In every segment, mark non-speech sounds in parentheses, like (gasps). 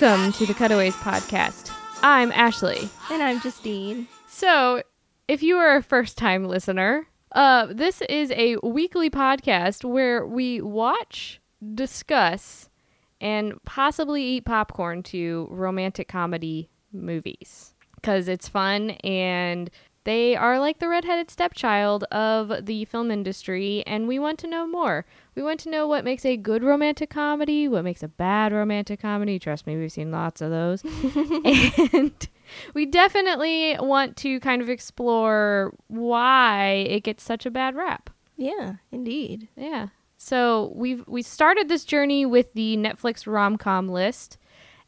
welcome to the Cutaways podcast. I'm Ashley. And I'm Justine. So, if you are a first time listener, uh, this is a weekly podcast where we watch, discuss, and possibly eat popcorn to romantic comedy movies because it's fun and they are like the redheaded stepchild of the film industry, and we want to know more. We want to know what makes a good romantic comedy, what makes a bad romantic comedy. Trust me, we've seen lots of those. (laughs) and we definitely want to kind of explore why it gets such a bad rap. Yeah, indeed. Yeah. So we've we started this journey with the Netflix rom com list,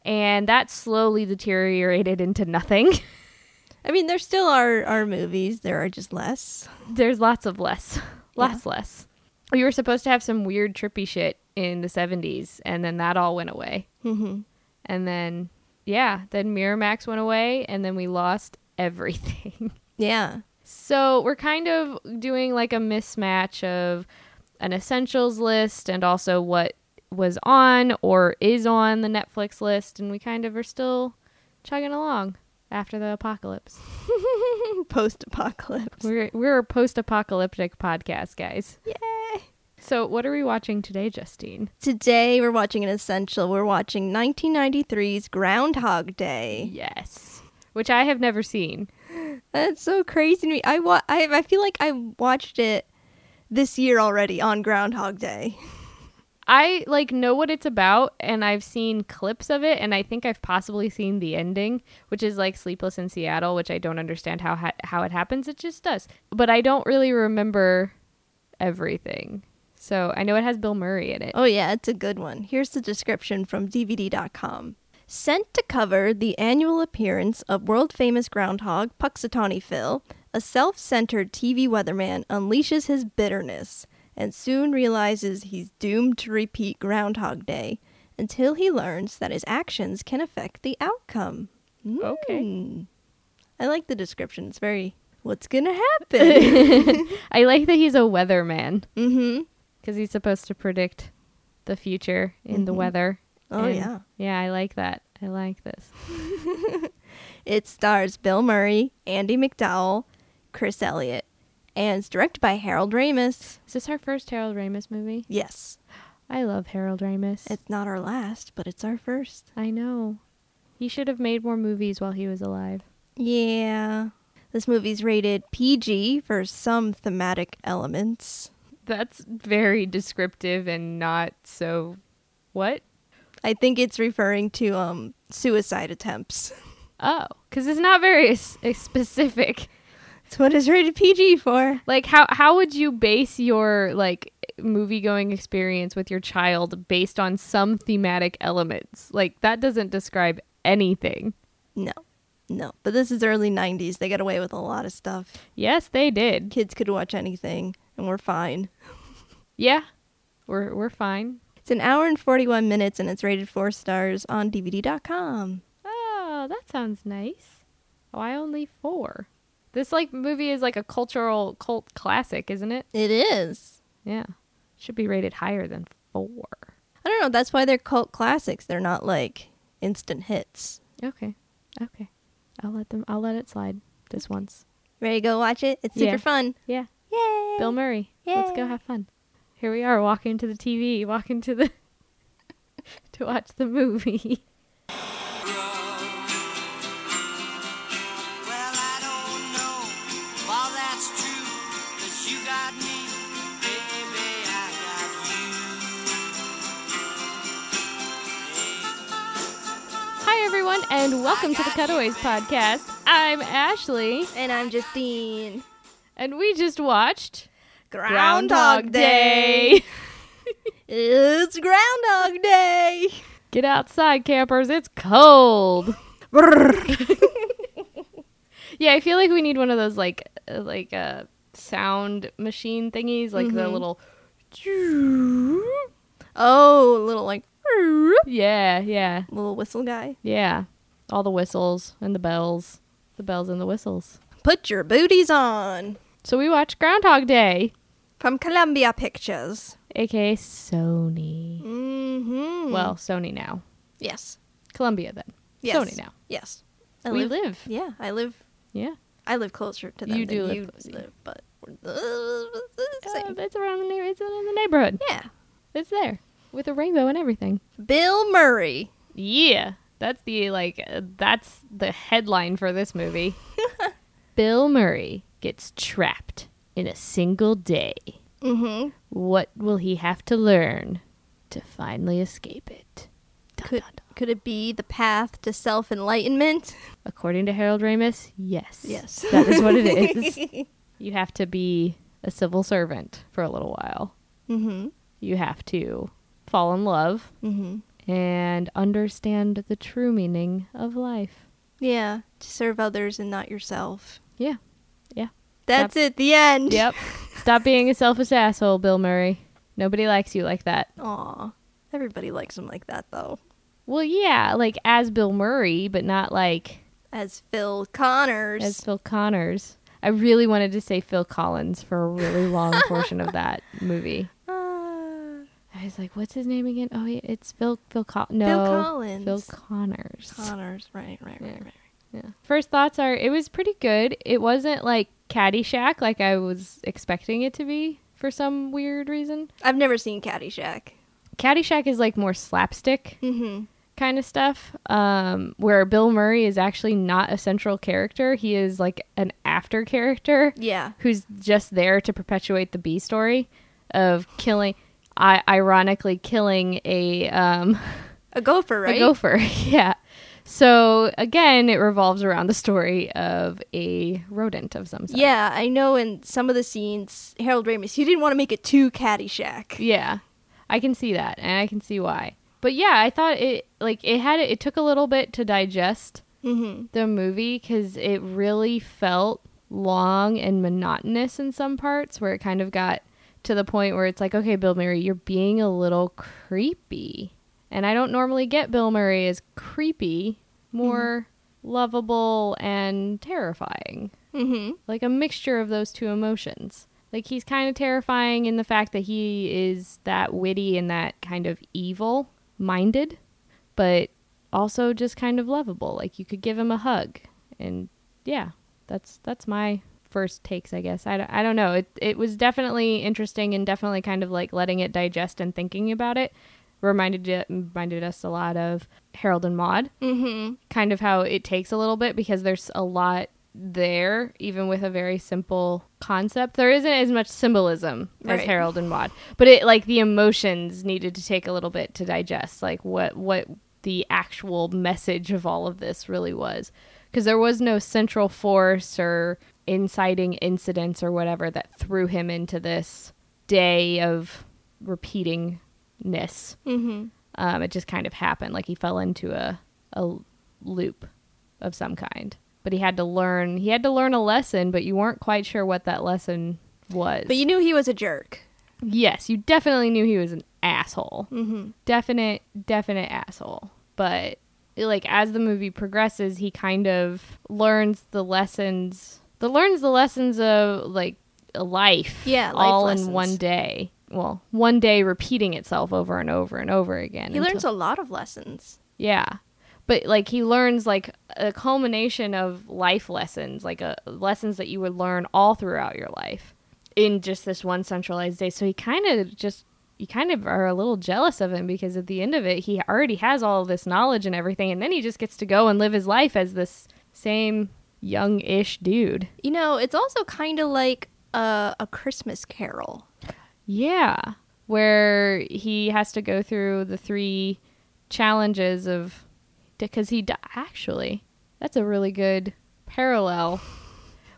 and that slowly deteriorated into nothing. (laughs) I mean, there still are, are movies. There are just less. There's lots of less. Lots less. We were supposed to have some weird trippy shit in the 70s, and then that all went away. Mm-hmm. And then, yeah, then Miramax went away, and then we lost everything. (laughs) Yeah. so we're kind of doing like a mismatch of an essentials list and also what was on or is on the Netflix list, and we kind of are still chugging along after the apocalypse. (laughs) Post apocalypse. We're we're a post-apocalyptic podcast, guys. Yay. So, what are we watching today, Justine? Today we're watching an essential. We're watching 1993's Groundhog Day. Yes, which I have never seen. (gasps) That's so crazy to me. I, wa- I, I feel like I watched it this year already on Groundhog Day. (laughs) I like know what it's about, and I've seen clips of it, and I think I've possibly seen the ending, which is like Sleepless in Seattle, which I don't understand how ha- how it happens. It just does, but I don't really remember everything. So I know it has Bill Murray in it. Oh, yeah, it's a good one. Here's the description from DVD.com. Sent to cover the annual appearance of world famous groundhog Punxsutawney Phil, a self centered TV weatherman unleashes his bitterness and soon realizes he's doomed to repeat Groundhog Day until he learns that his actions can affect the outcome. Okay. Mm. I like the description. It's very, what's gonna (laughs) happen? (laughs) I like that he's a weatherman mm hmm. because he's supposed to predict the future in the weather. Oh, And, yeah. yeah, I like that. I like this. (laughs) It stars Bill Murray, Andie MacDowell, Chris Elliott, and it's directed by Harold Ramis. Is this our first Harold Ramis movie? Yes, I love Harold Ramis. it's not our last, but it's our first. I know. He should have made more movies while he was alive. Yeah. This movie's rated PG for some thematic elements. That's very descriptive and not so. What? I think it's referring to um suicide attempts. Oh, because it's not very s- specific. That's what it's rated PG for. Like, how how would you base your like movie going experience with your child based on some thematic elements? Like that doesn't describe anything. No. No. But this is early 90s. They got away with a lot of stuff. Yes, they did. Kids could watch anything, and we're fine. (laughs) Yeah, we're we're fine. It's an hour and 41 minutes, and it's rated four stars on DVD.com. Oh, that sounds nice. Why only four? This like movie is like a cultural cult classic, isn't it? It is. Yeah, should be rated higher than four. I don't know. That's why they're cult classics. They're not like instant hits. Okay, okay. I'll let them. I'll let it slide this once. Ready to go watch it? It's super Yeah. fun. Yeah, Yay! Bill Murray. Yay. Let's go have fun. Here we are walking to the TV, walking to the (laughs) to watch the movie. (laughs) everyone, and welcome to the Cutaways podcast. I'm Ashley, And I'm Justine. and we just watched Groundhog Day. (laughs) it's Groundhog Day. Get outside, campers. It's cold. (laughs) yeah, I feel like we need one of those like uh, like uh, sound machine thingies, like the little. Oh, little like Yeah, yeah, little whistle guy. yeah. All the whistles and the bells, the bells and the whistles. Put your booties on. So we watched Groundhog Day, From Columbia Pictures. aka Sony. Mm-hmm. Well, Sony now. yes. Columbia then. Yes. Sony now. Yes. I we live, live. Yeah, I live. Yeah. I live closer to them You than do live you closer. live, but uh, it's around the it's in the neighborhood. yeah. It's there with a rainbow and everything. Bill Murray. Yeah, that's the like uh, that's the headline for this movie. (laughs) Bill Murray gets trapped in a single day. Mm-hmm. What will he have to learn to finally escape it? Dun, Could dun, dun. could it be the path to self enlightenment? According to Harold Ramis, yes. Yes. That is what it (laughs) is. you have to be a civil servant for a little while. mm-hmm. You have to fall in love Mm-hmm. and understand the true meaning of life. Yeah, to serve others and not yourself. Yeah. Yeah. That's it. The end. Yep. Stop being a selfish asshole, Bill Murray. Nobody likes you like that. Aw. Everybody likes him like that, though. Well, yeah, like as Bill Murray, but not like As Phil Connors. as Phil Connors. I really wanted to say Phil Collins for a really long (laughs) portion of that movie. I was like, "What's his name again?" Oh, yeah, it's Phil Phil Col- no, Phil Collins. Phil Connors. Connors. Right, right, right, Yeah. right. Yeah. First thoughts are it was pretty good. It wasn't like Caddyshack like I was expecting it to be for some weird reason. I've never seen Caddyshack. Caddyshack is like more slapstick Mm-hmm. kind of stuff, um, where Bill Murray is actually not a central character. He is like an after character Yeah. who's just there to perpetuate the B story of killing, I- ironically killing a um, A gopher, right? a gopher. (laughs) yeah. So again, it revolves around the story of a rodent of some sort. Yeah, I know in some of the scenes, Harold Ramis, he didn't want to make it too Caddyshack. Yeah. I can see that and I can see why. But yeah, I thought it like it had it took a little bit to digest Mm-hmm. the movie cuz it really felt long and monotonous in some parts where it kind of got to the point where it's like, okay, Bill Murray, you're being a little creepy. And I don't normally get Bill Murray as creepy, more lovable and terrifying Mm-hmm. like a mixture of those two emotions. Like he's kind of terrifying in the fact that he is that witty and that kind of evil minded, but also just kind of lovable. Like you could give him a hug, and yeah, that's that's my first takes, I guess. I, don't- I don't know. It it was definitely interesting and definitely kind of like letting it digest and thinking about it reminded it reminded us a lot of Harold and Maude Mm-hmm. kind of how it takes a little bit because there's a lot there, even with a very simple concept. There isn't as much symbolism as Harold and Maude, but it like the emotions needed to take a little bit to digest, like what what the actual message of all of this really was, because there was no central force or inciting incidents or whatever that threw him into this day of repeatingness Mm-hmm. um, it just kind of happened like he fell into a, a loop of some kind but he had to learn he had to learn a lesson but you weren't quite sure what that lesson was But you knew he was a jerk. yes you definitely knew he was an asshole Mm-hmm. definite definite asshole but like as the movie progresses he kind of learns the lessons the learns the lessons of like life Yeah, life all lessons. in one day well one day repeating itself over and over and over again He until- learns a lot of lessons. yeah. But like he learns like a culmination of life lessons, like a lessons that you would learn all throughout your life in just this one centralized day. So he kind of just you kind of are a little jealous of him because at the end of it he already has all of this knowledge and everything and then he just gets to go and live his life as this same young-ish dude. You know, it's also kind of like a, a Christmas carol. Yeah, where he has to go through the three challenges of because he di- actually that's a really good parallel.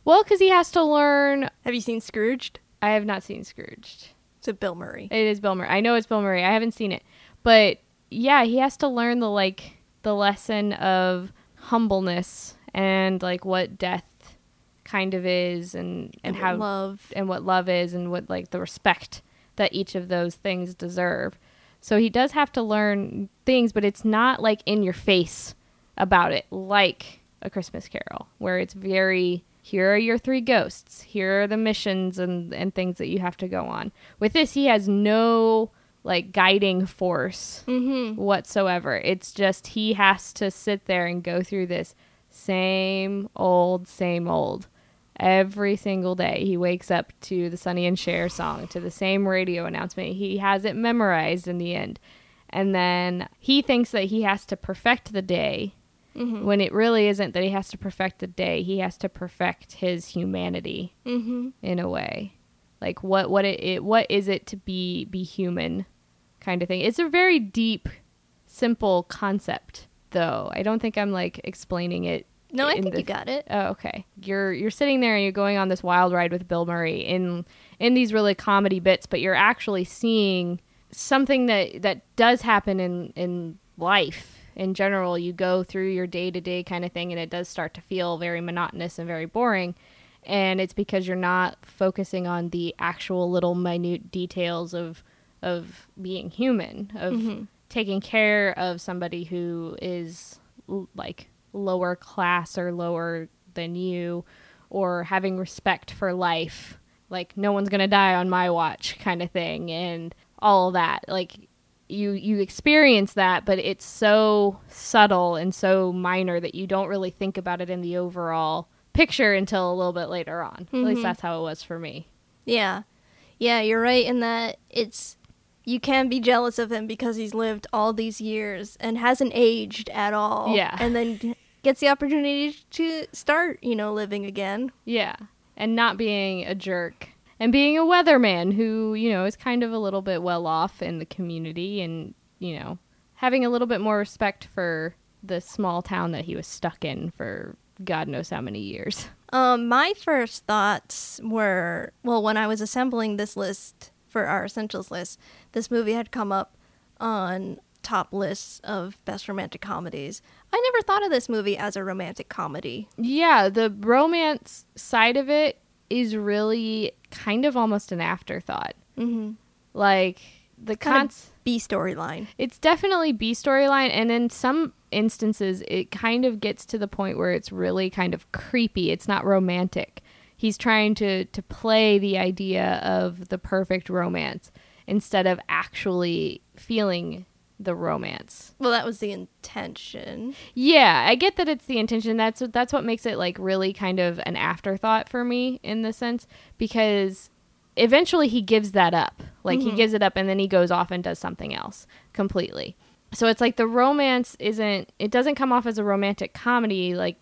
Well, because he has to learn. Have you seen Scrooged? I have not seen Scrooged. It's a Bill Murray. It is Bill Murray. I know it's Bill Murray. I haven't seen it, but yeah, he has to learn the like the lesson of humbleness and like what death kind of is and and, what how love. and what love is and what like the respect that each of those things deserve. So he does have to learn things, but it's not like in your face about it like a Christmas Carol, where it's very here are your three ghosts, here are the missions and and things that you have to go on. With this, he has no like guiding force Mm-hmm. whatsoever. It's just he has to sit there and go through this same old, same old. Every single day, he wakes up to the Sonny and Cher song, to the same radio announcement. He has it memorized in the end. And then he thinks that he has to perfect the day Mm-hmm. when it really isn't that he has to perfect the day. He has to perfect his humanity Mm-hmm. in a way. Like what what it, it what is it to be be human kind of thing. It's a very deep simple concept though. I don't think I'm like explaining it No, I think the- you got it. Oh, okay. You're you're sitting there and you're going on this wild ride with Bill Murray in in these really comedy bits, but you're actually seeing something that that does happen in in life in general. You go through your day to day kind of thing, and it does start to feel very monotonous and very boring. And it's because you're not focusing on the actual little minute details of of being human, of mm-hmm. Taking care of somebody who is l- like lower class or lower than you or having respect for life like no one's going to die on my watch kind of thing and all that like you you experience that but it's so subtle and so minor that you don't really think about it in the overall picture until a little bit later on at least Mhm. that's how it was for me Yeah. Yeah, you're right in that it's you can be jealous of him because he's lived all these years and hasn't aged at all. Yeah. And then gets the opportunity to start, you know, living again. Yeah. And not being a jerk. And being a weatherman who, you know, is kind of a little bit well off in the community and, you know, having a little bit more respect for the small town that he was stuck in for God knows how many years. Um, my first thoughts were well, when I was assembling this list for our essentials list, this movie had come up on top lists of best romantic comedies. I never thought of this movie as a romantic comedy. Yeah, the romance side of it is really kind of almost an afterthought. Mm-hmm. Like the Kind cons- B storyline. It's definitely B storyline, and in some instances, it kind of gets to the point where it's really kind of creepy. It's not romantic. He's trying to to play the idea of the perfect romance instead of actually feeling the romance. Well, that was the intention. Yeah, I get that it's the intention. That's what that's what makes it like really kind of an afterthought for me in the sense because eventually he gives that up. Like he Mhm. gives it up and then he goes off and does something else completely. So it's like the romance isn't it doesn't come off as a romantic comedy like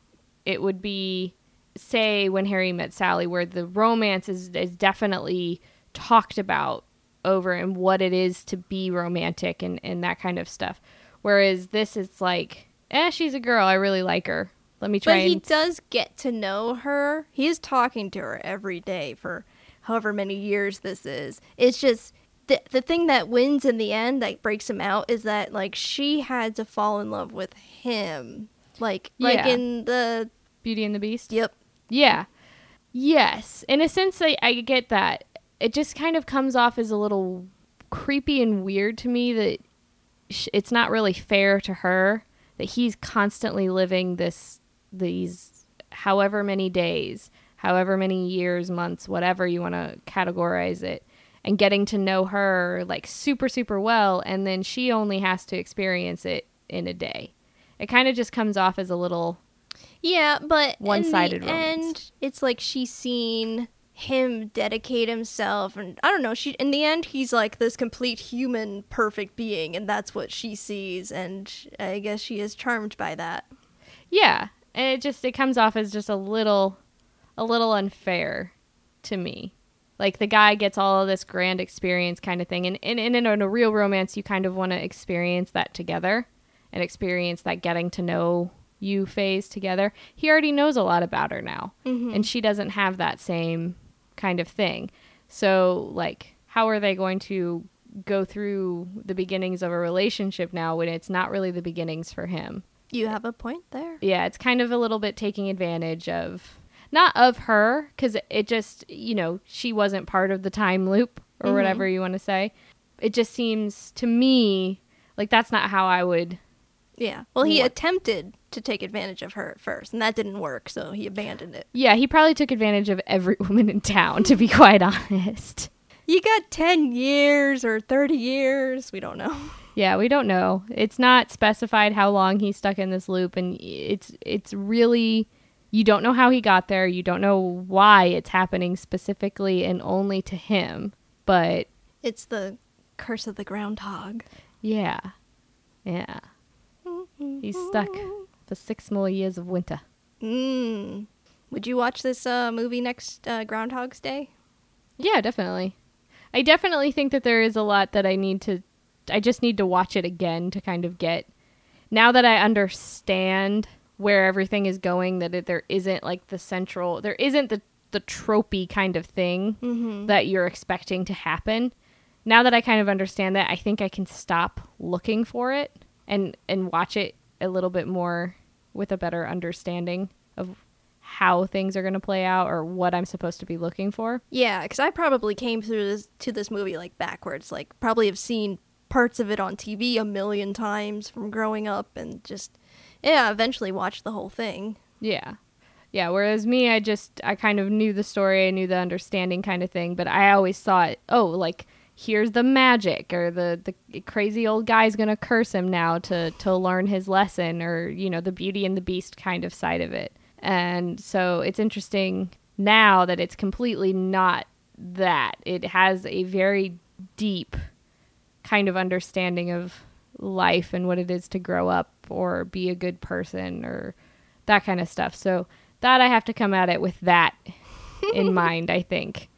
it would be say when Harry met Sally where the romance is is definitely talked about over and what it is to be romantic and, and that kind of stuff. Whereas this is like, eh, she's a girl. I really like her. Let me try But he and does get to know her. He is talking to her every day for however many years this is. It's just the the thing that wins in the end that breaks him out is that like she had to fall in love with him. Like like Yeah. in the Beauty and the Beast. yep. Yeah. Yes. In a sense, I, I get that. It just kind of comes off as a little creepy and weird to me that sh- it's not really fair to her that he's constantly living this, these, however many days, however many years, months, whatever you want to categorize it, and getting to know her like super, super well. And then she only has to experience it in a day. It kind of just comes off as a little Yeah, but One-sided in the romance. end, it's like she's seen him dedicate himself, and I don't know. She in the end, he's like this complete human, perfect being, and that's what she sees, and I guess she is charmed by that. Yeah, and it just it comes off as just a little a little unfair to me. Like the guy gets all of this grand experience kind of thing and, and, and in a real romance you kind of want to experience that together and experience that getting to know you phase together. He already knows a lot about her now. And she doesn't have that same kind of thing. So like how are they going to go through the beginnings of a relationship now when it's not really the beginnings for him? You have a point there. yeah, it's kind of a little bit taking advantage of not of her because it just you know she wasn't part of the time loop or Mhm. whatever you want to say. It just seems to me like that's not how I would. Yeah. Well, he What? attempted to take advantage of her at first, and that didn't work, so he abandoned it. Yeah, he probably took advantage of every (laughs) woman in town to be quite honest. You got 10 years or 30 years. We don't know. (laughs) Yeah, we don't know. It's not specified how long he's stuck in this loop and it's it's really you don't know how he got there. You don't know why it's happening specifically and only to him. But It's the curse of the groundhog. yeah. Yeah. He's stuck for 6 more years of winter. Mm. Would you watch this uh, movie next uh, Groundhog's Day? Yeah, definitely. I definitely think that there is a lot that I need to I just need to watch it again to kind of get now that I understand where everything is going that it, there isn't like the central there isn't the the tropey kind of thing Mm-hmm. that you're expecting to happen. Now that I kind of understand that, I think I can stop looking for it and and watch it a little bit more with a better understanding of how things are going to play out or what I'm supposed to be looking for. Yeah, because I probably came through this to this movie like backwards. Like probably have seen parts of it on TV a million times from growing up, and just yeah, eventually watched the whole thing. Yeah. Yeah, whereas me I just I kind of knew the story, I knew the understanding kind of thing, but I always thought, "Oh, like here's the magic or the the crazy old guy's going to curse him now to to learn his lesson or, you know, the beauty and the beast kind of side of it." And so it's interesting now that it's completely not that. It has a very deep kind of understanding of life and what it is to grow up or be a good person or that kind of stuff. So that I have to come at it with that in (laughs) mind, I think.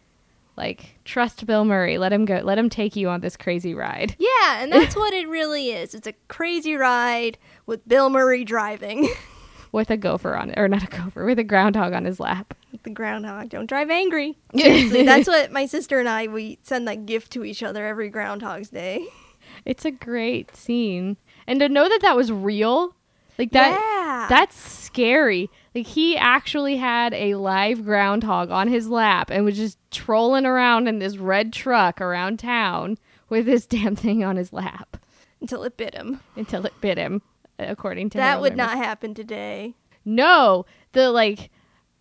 Like trust Bill Murray, let him go, let him take you on this crazy ride. (laughs) Yeah, and that's what it really is. It's a crazy ride with Bill Murray driving. (laughs) With a gopher on or not a gopher, with a groundhog on his lap. with the groundhog. Don't drive angry. (laughs) Seriously, that's what my sister and I we send that gift to each other every Groundhog's Day. It's a great scene. And to know that that was real, like that Yeah. that's scary. Like he actually had a live groundhog on his lap and was just trolling around in this red truck around town with this (laughs) damn thing on his lap Until it bit him. until it bit him, according to that would not happen today. No, the like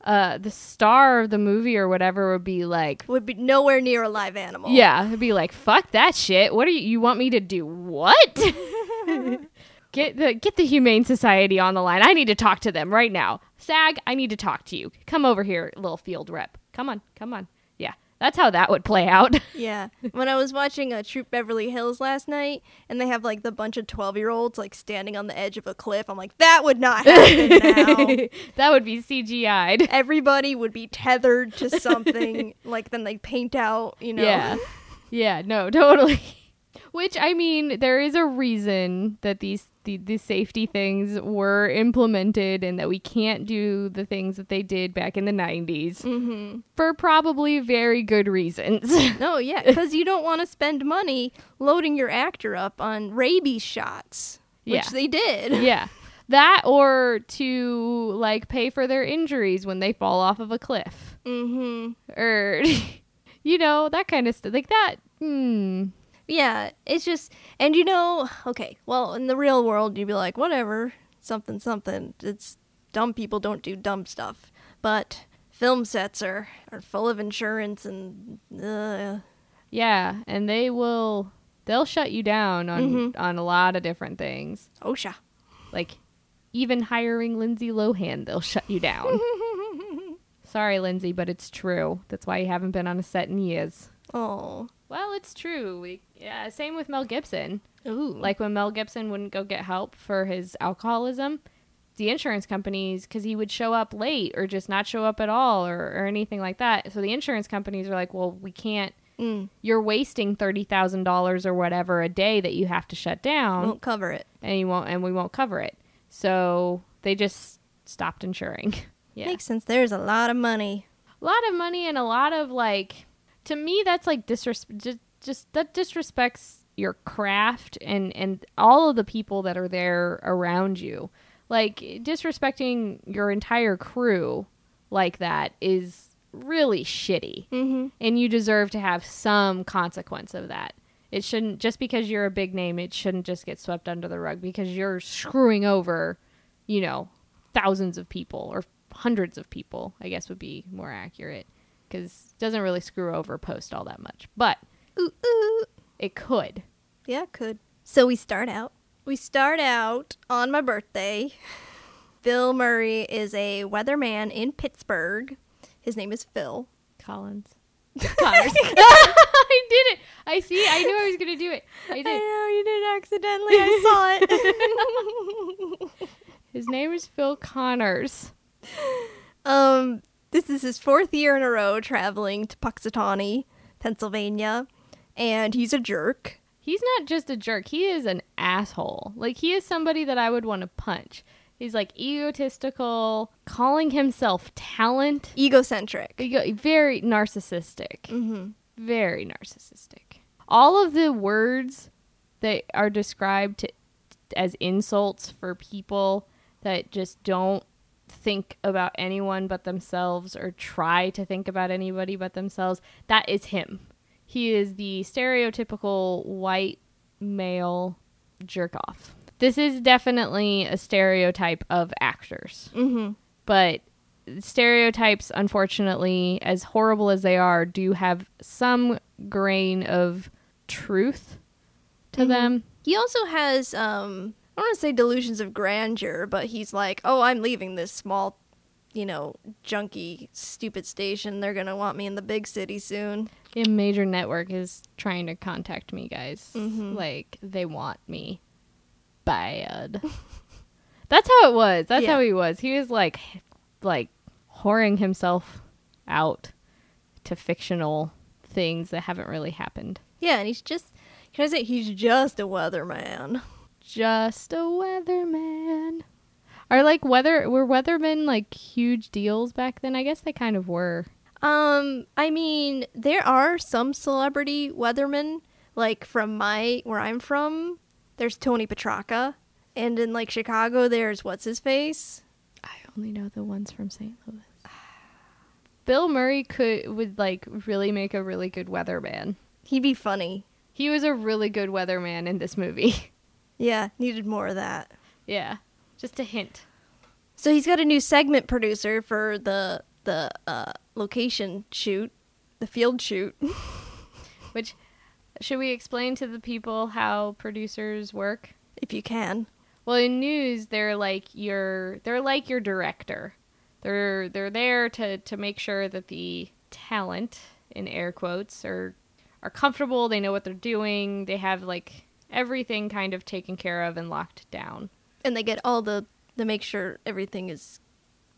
uh the star of the movie or whatever would be like Would be nowhere near a live animal. Yeah, it'd be like, "Fuck that shit. What do you you want me to do? What?" (laughs) get the get the Humane Society on the line. I need to talk to them right now. SAG, I need to talk to you. Come over here, little field rep. Come on, come on. That's how that would play out. (laughs) Yeah. When I was watching uh, Troop Beverly Hills last night, and they have like the bunch of twelve-year-olds like standing on the edge of a cliff, I'm like, that would not (laughs) happen now. (laughs) that would be CGI'd. Everybody would be tethered to something. like then they paint out, you know. Yeah. Yeah, no, totally. Which I mean, there is a reason that these the, the safety things were implemented and that we can't do the things that they did back in the 90s Mm-hmm. for probably very good reasons. (laughs) No, yeah, because you don't want to spend money loading your actor up on rabies shots, which Yeah. they did. (laughs) yeah. That or to like pay for their injuries when they fall off of a cliff Mm-hmm. or (laughs) you know, that kind of stuff. Like that. Hmm. Yeah, it's just, and you know, okay, well, in the real world, you'd be like, whatever, something, something. It's dumb people don't do dumb stuff, but film sets are are full of insurance and uh, Yeah, and they will they'll shut you down on Mhm. on a lot of different things. OSHA. Like even hiring Lindsay Lohan, they'll shut you down. (laughs) Sorry, Lindsay, but it's true. That's why you haven't been on a set in years. Oh, Well, it's true. We, yeah, same with Mel Gibson. ooh, Like when Mel Gibson wouldn't go get help for his alcoholism, the insurance companies, because he would show up late or just not show up at all or, or anything like that. So the insurance companies are like, well, we can't. mm, You're wasting thirty thousand dollars or whatever a day that you have to shut down, won't cover it. and you won't, and we won't cover it. So they just stopped insuring. (laughs) yeah, Makes sense. There's a lot of money. a lot of money and a lot of like to me that's like disres- just, just that disrespects your craft and and all of the people that are there around you. Like disrespecting your entire crew like that is really shitty. Mm-hmm. and you deserve to have some consequence of that. It shouldn't just because you're a big name it shouldn't just get swept under the rug because you're screwing over you know thousands of people or hundreds of people i guess would be more accurate because it doesn't really screw over post all that much, but Ooh, ooh. it could. Yeah, it could. So we start out. We start out on my birthday. (laughs) Phil Murray is a weatherman in Pittsburgh. His name is Phil. Collins. (laughs) Connors. (laughs) I did it. I see. I knew I was gonna do it. I I did. know you did accidentally. I saw it. His name is Phil Connors. um, this is his fourth year in a row traveling to Punxsutawney, Pennsylvania, and he's a jerk. He's not just a jerk. He is an asshole. Like he is somebody that I would want to punch. He's like egotistical, calling himself talent. Egocentric. Ego- very narcissistic. Mm-hmm. Very narcissistic. All of the words that are described to, as insults for people that just don't think about anyone but themselves or try to think about anybody but themselves, that is him. He is the stereotypical white male jerk off. This is definitely a stereotype of actors Mm-hmm. but stereotypes unfortunately as horrible as they are do have some grain of truth to Mhm. them He also has um I don't want to say delusions of grandeur, but he's like, "Oh, I'm leaving this small, you know, junky stupid station. They're going to want me in the big city soon." a major network is trying to contact me guys Mhm. like they want me bad (laughs) that's how it was that's Yeah. how he was he was like like whoring himself out to fictional things that haven't really happened Yeah, and he's just can I say he's just a weatherman. Just a weatherman. Are like weather were weathermen like huge deals back then? I guess they kind of were. Um, I mean, there are some celebrity weathermen like from my where I'm from. There's Tony Petrarca, and in like Chicago, there's what's his face. I only know the ones from St. Louis. (sighs) Bill Murray could would like really make a really good weatherman. He'd be funny. He was a really good weatherman in this movie. (laughs) Yeah, needed more of that. yeah. Just a hint. So he's got a new segment producer for the the uh, location shoot, the field shoot. (laughs) Which should we explain to the people how producers work? if you can. Well, in news, they're like your they're like your director. They're they're there to to make sure that the talent in air quotes are are comfortable. They know what they're doing. They have like everything kind of taken care of and locked down. And they get all the they make sure everything is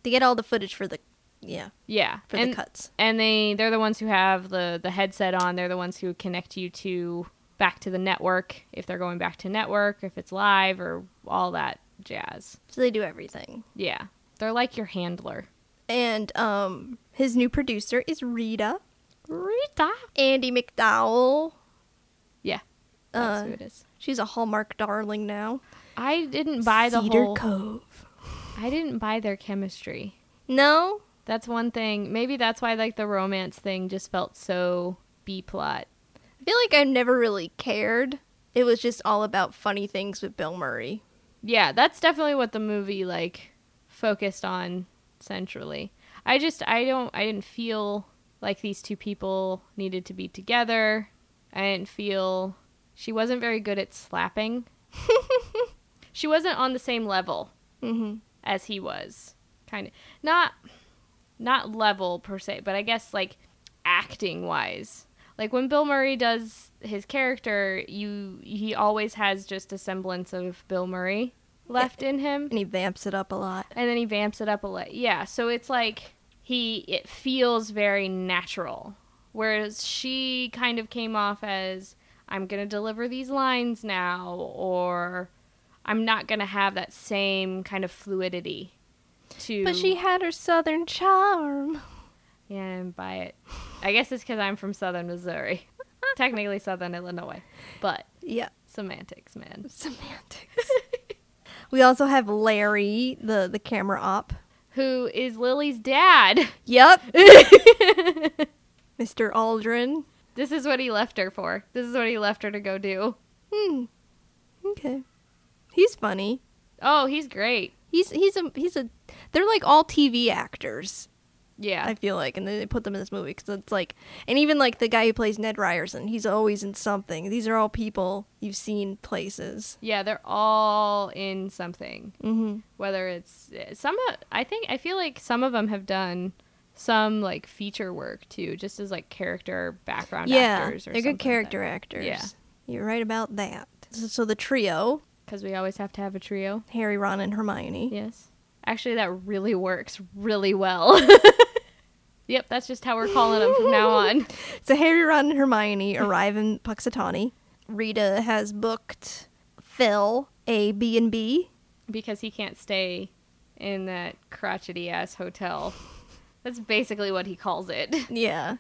they get all the footage for the yeah, Yeah, for and the cuts. and they they're the ones who have the the headset on. They're the ones who connect you to back to the network if they're going back to network, if it's live or all that jazz. So they do everything. Yeah, they're like your handler. And um his new producer is Rita. Rita. Andie MacDowell. Yeah, that's Uh, who it is. she's a Hallmark darling now. I didn't buy the Cedar whole. Cove. I didn't buy their chemistry. No? That's one thing. Maybe that's why like the romance thing just felt so B plot. I feel like I never really cared. It was just all about funny things with Bill Murray. Yeah, that's definitely what the movie like focused on centrally. I just I don't I didn't feel like these two people needed to be together. I didn't feel she wasn't very good at slapping. (laughs) she wasn't on the same level hmm as he was. Kind of not not level per se, but I guess like acting wise. Like when Bill Murray does his character, you he always has just a semblance of Bill Murray left in him, And he vamps it up a lot. and then he vamps it up a lot. Yeah, so it's like he it feels very natural. Whereas she kind of came off as I'm going to deliver these lines now or I'm not going to have that same kind of fluidity to But she had her southern charm. Yeah, and buy it. I guess it's cuz I'm from southern Missouri. (laughs) Technically southern Illinois, but Yeah. semantics, man. Semantics. we also have Larry, the, the camera op. Who is Lily's dad? Yep. (laughs) (laughs) Mr. Aldrin. This is what he left her for. This is what he left her to go do. Hmm. Okay. He's funny. Oh, he's great. He's he's a he's a they're like all TV actors. Yeah. I feel like, and then they put them in this movie because it's like, and even like the guy who plays Ned Ryerson, he's always in something. These are all people you've seen places. yeah, they're all in something. Mm-hmm. Whether it's some, I think I feel like some of them have done some like feature work too, just as like character background Yeah, actors. Or they're good character actors. actors. Yeah. you're right about that. So, so the trio, Because we always have to have a trio. Harry, Ron, and Hermione. Yes. Actually, that really works really well. (laughs) yep, that's just how we're calling them from now on. (laughs) So Harry, Ron, and Hermione arrive in Punxsutawney. Rita has booked Phil a B and B. Because he can't stay in that crotchety ass hotel. That's basically what he calls it. (laughs) Yeah,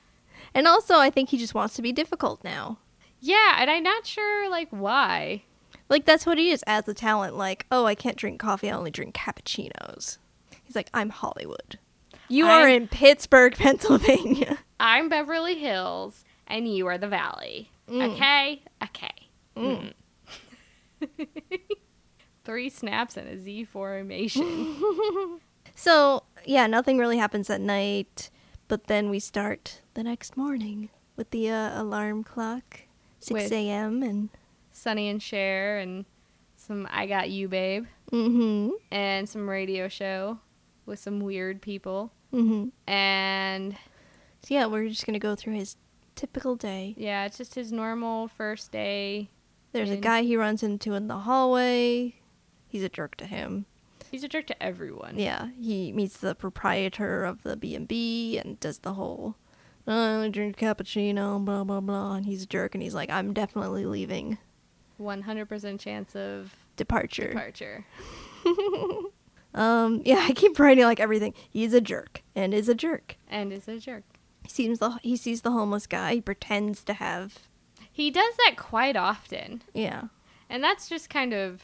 and also I think he just wants to be difficult now. Yeah, and I'm not sure like why. Like that's what he is as a talent. Like, oh, I can't drink coffee. I only drink cappuccinos. He's like, I'm Hollywood. You I'm- are in Pittsburgh, (laughs) Pennsylvania. I'm Beverly Hills and you are the Valley. Mm. Okay? Okay. Mm. (laughs) Three snaps and a Z formation. So yeah, nothing really happens at night. But then we start the next morning with the uh, alarm clock, six With- a.m. and Sonny and Cher and some I Got You Babe mm-hmm, and some radio show with some weird people. mm-hmm. And So yeah, we're just gonna go through his typical day. yeah, it's just his normal first day. There's a And- guy he runs into in the hallway. He's a jerk to him. He's a jerk to everyone. Yeah, he meets the proprietor of the B and B and does the whole "Oh, I only drink cappuccino, blah blah blah, and he's a jerk, and he's like, I'm definitely leaving. 100% chance of Departure. departure. (laughs) Um, yeah, I keep writing like everything. He's a jerk and is a jerk. And is a jerk. He seems the he sees the homeless guy. He pretends to have He does that quite often. yeah. And that's just kind of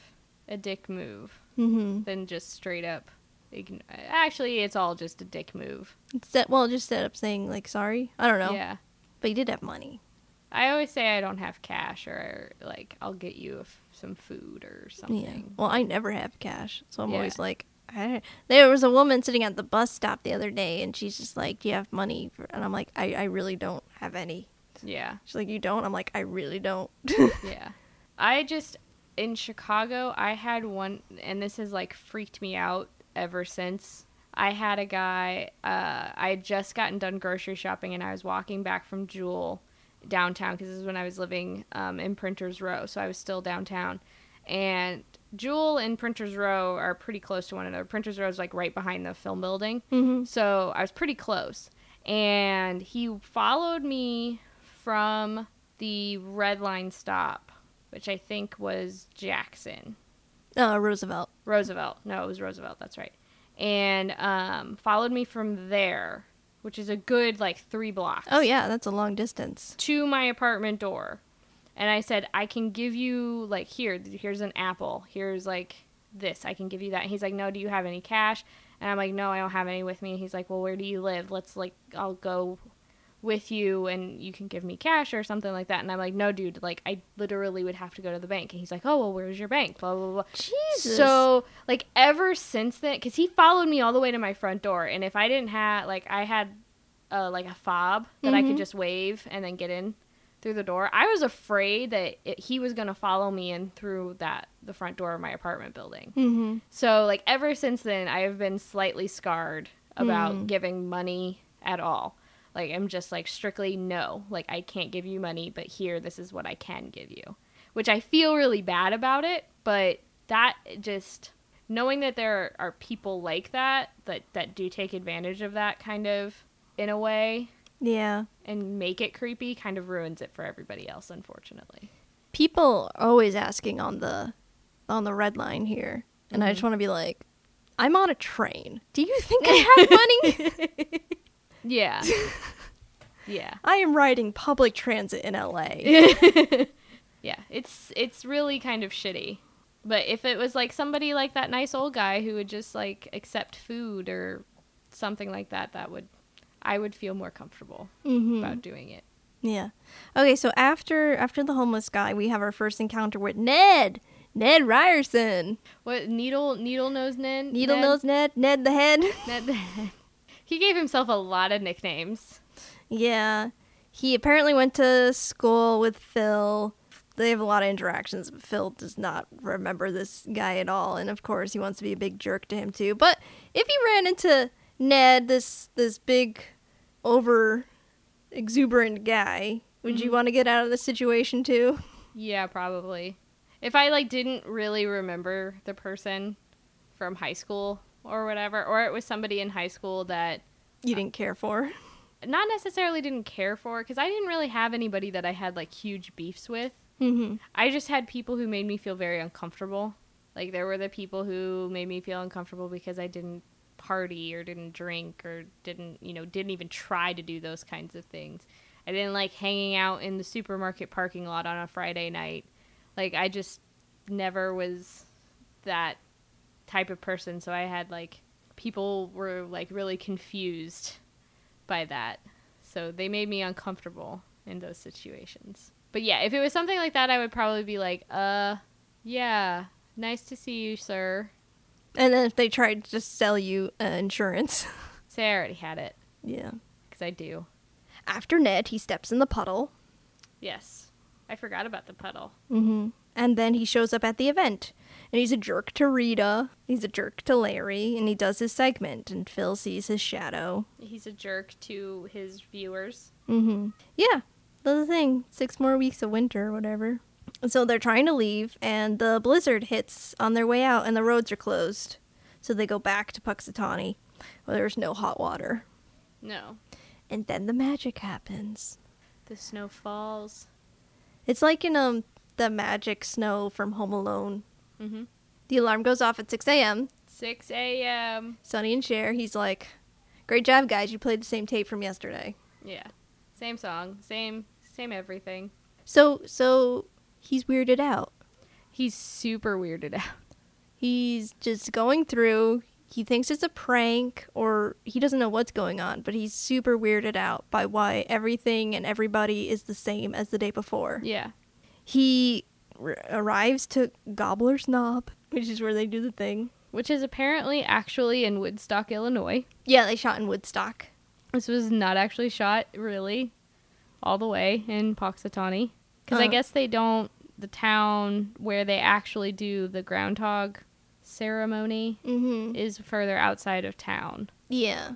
a dick move Mm-hmm. than just straight up. Ign- Actually, it's all just a dick move. Instead, well, just set up saying like sorry. I don't know, Yeah. but he did have money. I always say I don't have cash or like I'll get you f- some food or something. Yeah. Well, I never have cash, so I'm Yeah. always like, I, there was a woman sitting at the bus stop the other day, and she's just like, "Do you have money?" For, and I'm like, I, "I really don't have any." Yeah. She's like, "You don't?" I'm like, "I really don't." Yeah. I just in Chicago, I had one and this has like freaked me out ever since. I had a guy uh I had just gotten done grocery shopping and I was walking back from Jewel downtown because this is when I was living um, in Printers Row, so I was still downtown. And Jewel and Printers Row are pretty close to one another. Printers Row is like right behind the film building. mm-hmm. So I was pretty close. And he followed me from the red line stop, which I think was Jackson. Uh, Roosevelt. Roosevelt. No, it was Roosevelt. That's right. And um, followed me from there, which is a good like three blocks. Oh yeah, that's a long distance. To my apartment door. And I said, I can give you like here, here's an apple. Here's like this. I can give you that. And he's like, No, do you have any cash? And I'm like, No, I don't have any with me. And he's like, Well, where do you live? Let's like I'll go with you and you can give me cash or something like that. And I'm like, No, dude, like I literally would have to go to the bank. And he's like, Oh, well, where's your bank? Blah blah blah. Jesus. So like ever since then, because he followed me all the way to my front door, and if I didn't have like I had uh, like a fob that I could Mhm. just wave and then get in through the door, I was afraid that it, he was gonna follow me in through that the front door of my apartment building. Mm-hmm. So like ever since then, I have been slightly scarred about Mm. giving money at all. Like I'm just like strictly no. Like I can't give you money, but here this is what I can give you. Which I feel really bad about it, but that just knowing that there are people like that that that do take advantage of that kind of in a way Yeah. and make it creepy kind of ruins it for everybody else unfortunately. People are always asking on the on the red line here, and I just mm-hmm. want to be like, I'm on a train. Do you think I (laughs) have money? (laughs) Yeah. (laughs) yeah. I am riding public transit in LA. (laughs) yeah, it's it's really kind of shitty. But if it was like somebody like that nice old guy who would just like accept food or something like that, that would I would feel more comfortable hmm about doing it. Yeah. Okay, so after after the homeless guy, we have our first encounter with Ned. Ned Ryerson. What needle needle nose Ned? Needle Ned? nose Ned. Ned the head. Ned the head. He gave himself a lot of nicknames. Yeah. He apparently went to school with Phil. They have a lot of interactions, but Phil does not remember this guy at all. And of course, he wants to be a big jerk to him too. But if he ran into Ned, this this big, over exuberant guy, would you mm-hmm. want to get out of the situation too? Yeah, probably. If I like didn't really remember the person from high school or whatever, or it was somebody in high school that You didn't care for. not necessarily didn't care for because I didn't really have anybody that I had like huge beefs with. Mm-hmm. I just had people who made me feel very uncomfortable. Like there were the people who made me feel uncomfortable because I didn't party or didn't drink or didn't, you know, didn't even try to do those kinds of things. I didn't like hanging out in the supermarket parking lot on a Friday night. Like I just never was that type of person, so I had like people were like really confused by that. So they made me uncomfortable in those situations. But yeah, if it was something like that, I would probably be like, uh, yeah, nice to see you, sir. And then if they tried to just sell you uh, insurance. (laughs) Say I already had it, yeah. because I do. After Ned, he steps in the puddle. Yes. I forgot about the puddle. Mm-hmm. And then he shows up at the event. And he's a jerk to Rita. He's a jerk to Larry. And he does his segment. And Phil sees his shadow. He's a jerk to his viewers. Mm-hmm. Yeah. That's the thing. Six more weeks of winter whatever. So they're trying to leave. And the blizzard hits on their way out. And the roads are closed. So they go back to Punxsutawney. Where there's no hot water. No. And then the magic happens. The snow falls. It's like in um the magic snow from Home Alone. Mm-hmm. The alarm goes off at 6 a.m. 6 a.m. Sonny and Cher, he's like, Great job, guys. You played the same tape from yesterday. Yeah. Same song. Same, same everything. So, so he's weirded out. He's super weirded out. He's just going through. He thinks it's a prank or he doesn't know what's going on, but he's super weirded out by why everything and everybody is the same as the day before. Yeah. He r- arrives to Gobbler's Knob, which is where they do the thing. Which is apparently actually in Woodstock, Illinois. Yeah, they shot in Woodstock. This was not actually shot really all the way in Punxsutawney. Because I guess they don't, the town where they actually do the groundhog ceremony Mm-hmm. is further outside of town. Yeah.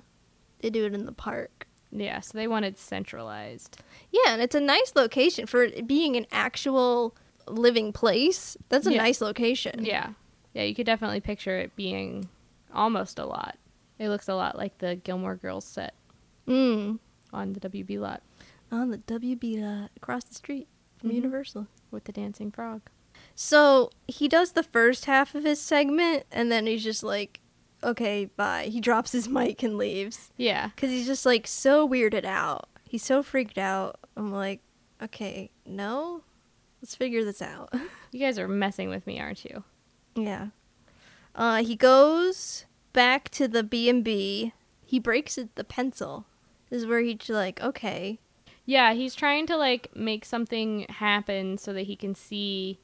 They do it in the park. Yeah, so they wanted centralized. Yeah, and it's a nice location for it being an actual living place. That's a Yeah. nice location. Yeah. Yeah, you could definitely picture it being almost a lot. It looks a lot like the Gilmore Girls set Mm. on the WB lot On the WB lot across the street from Mhm. Universal. with the dancing frog. So he does the first half of his segment, and then he's just like, "Okay, bye." He drops his (laughs) mic and leaves Yeah. because he's just like so weirded out. He's so freaked out. I'm like, "Okay, no, let's figure this out." (laughs) You guys are messing with me, aren't you? Yeah. Uh, he goes back to the B and B. He breaks it, the pencil. This is where he's like, okay, Yeah, he's trying to like make something happen so that he can see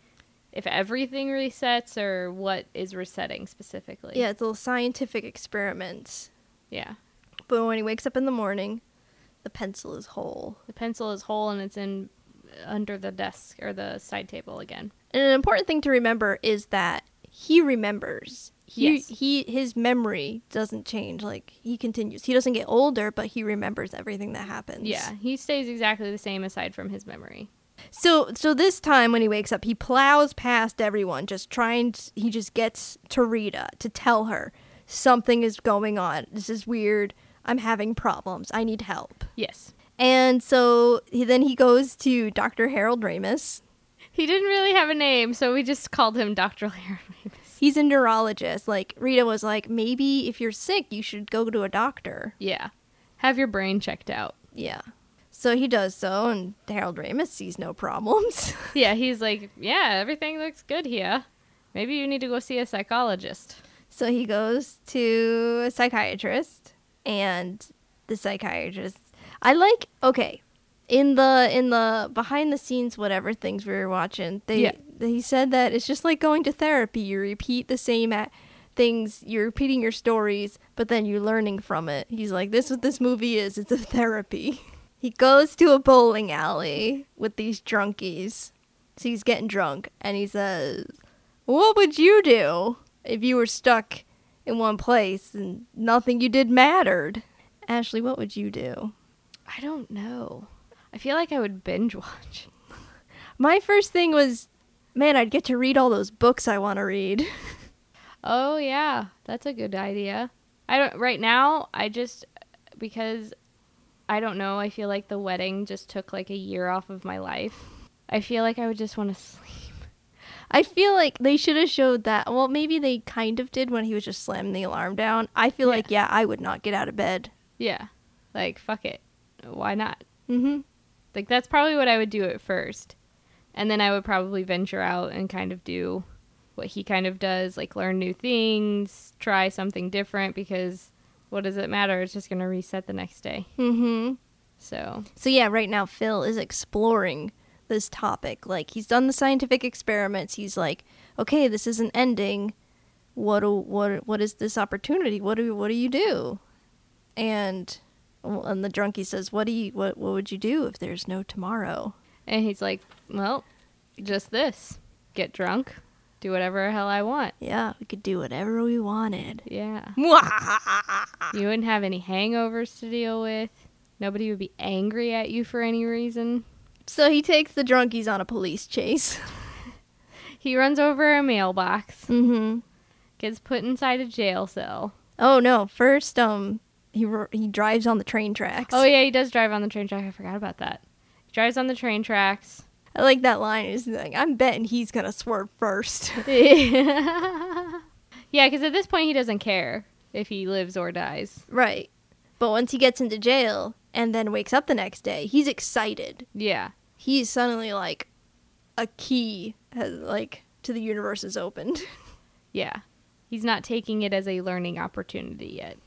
if everything resets or what is resetting specifically. yeah, it's a little scientific experiment. Yeah. But when he wakes up in the morning, the pencil is whole. The pencil is whole and it's in under the desk or the side table again. And an important thing to remember is that he remembers. He, Yes. he his memory doesn't change. Like he continues. He doesn't get older, but he remembers everything that happens. Yeah, he stays exactly the same aside from his memory. So so this time when he wakes up, he plows past everyone, just trying. To, he just gets to Rita to tell her something is going on. This is weird. I'm having problems. I need help. Yes. And so he, then he goes to Dr. Harold Ramis. He didn't really have a name, so we just called him Dr. (laughs) Harold Ramis. He's a neurologist. Like Rita was like, maybe if you're sick, you should go to a doctor. Yeah. Have your brain checked out. Yeah. So he does so, and Harold Ramis sees no problems. (laughs) Yeah, he's like, yeah, everything looks good here. Maybe you need to go see a psychologist. So he goes to a psychiatrist, and the psychiatrist. I like okay, in the in the behind the scenes whatever things we were watching. They Yeah. he said that it's just like going to therapy. You repeat the same a- things, you're repeating your stories, but then you're learning from it. He's like, this is what this movie is. It's a (laughs) therapy. He goes to a bowling alley with these drunkies. So he's getting drunk, and he says, What would you do if you were stuck in one place and nothing you did mattered? Ashley, what would you do? I don't know. I feel like I would binge watch. (laughs) My first thing was, man, I'd get to read all those books I want to read. (laughs) Oh yeah, that's a good idea. I don't right now. I just because I don't know. I feel like the wedding just took like a year off of my life. I feel like I would just want to sleep. I feel like they should have showed that. Well, maybe they kind of did when he was just slamming the alarm down. I feel Yeah. like, yeah, I would not get out of bed. Yeah, like fuck it. Why not? Mm-hmm. Like that's probably what I would do at first. And then I would probably venture out and kind of do what he kind of does, like learn new things, try something different because what does it matter? It's just going to reset the next day. Mm-hmm. So, So yeah, right now Phil is exploring this topic. Like he's done the scientific experiments. He's like, okay, this isn't ending. What do, what what is this opportunity? What do what do you do? And and the drunkie says, what do you what what would you do if there's no tomorrow? and he's like, "Well, just this. Get drunk, do whatever the hell I want." Yeah, we could do whatever we wanted. Yeah. (laughs) You wouldn't have any hangovers to deal with. Nobody would be angry at you for any reason. So he takes the drunkies on a police chase. (laughs) He runs over a mailbox, Mm-hmm. gets put inside a jail cell. Oh no! First, um, he he drives on the train tracks. Oh yeah, he does drive on the train track. I forgot about that. He drives on the train tracks. I like that line. Is like, I'm betting he's gonna swerve first. (laughs) yeah, because at this point he doesn't care if he lives or dies. right. But once he gets into jail and then wakes up the next day, he's excited. Yeah, He's suddenly like, a key has like to the universe is opened. (laughs) yeah. He's not taking it as a learning opportunity yet.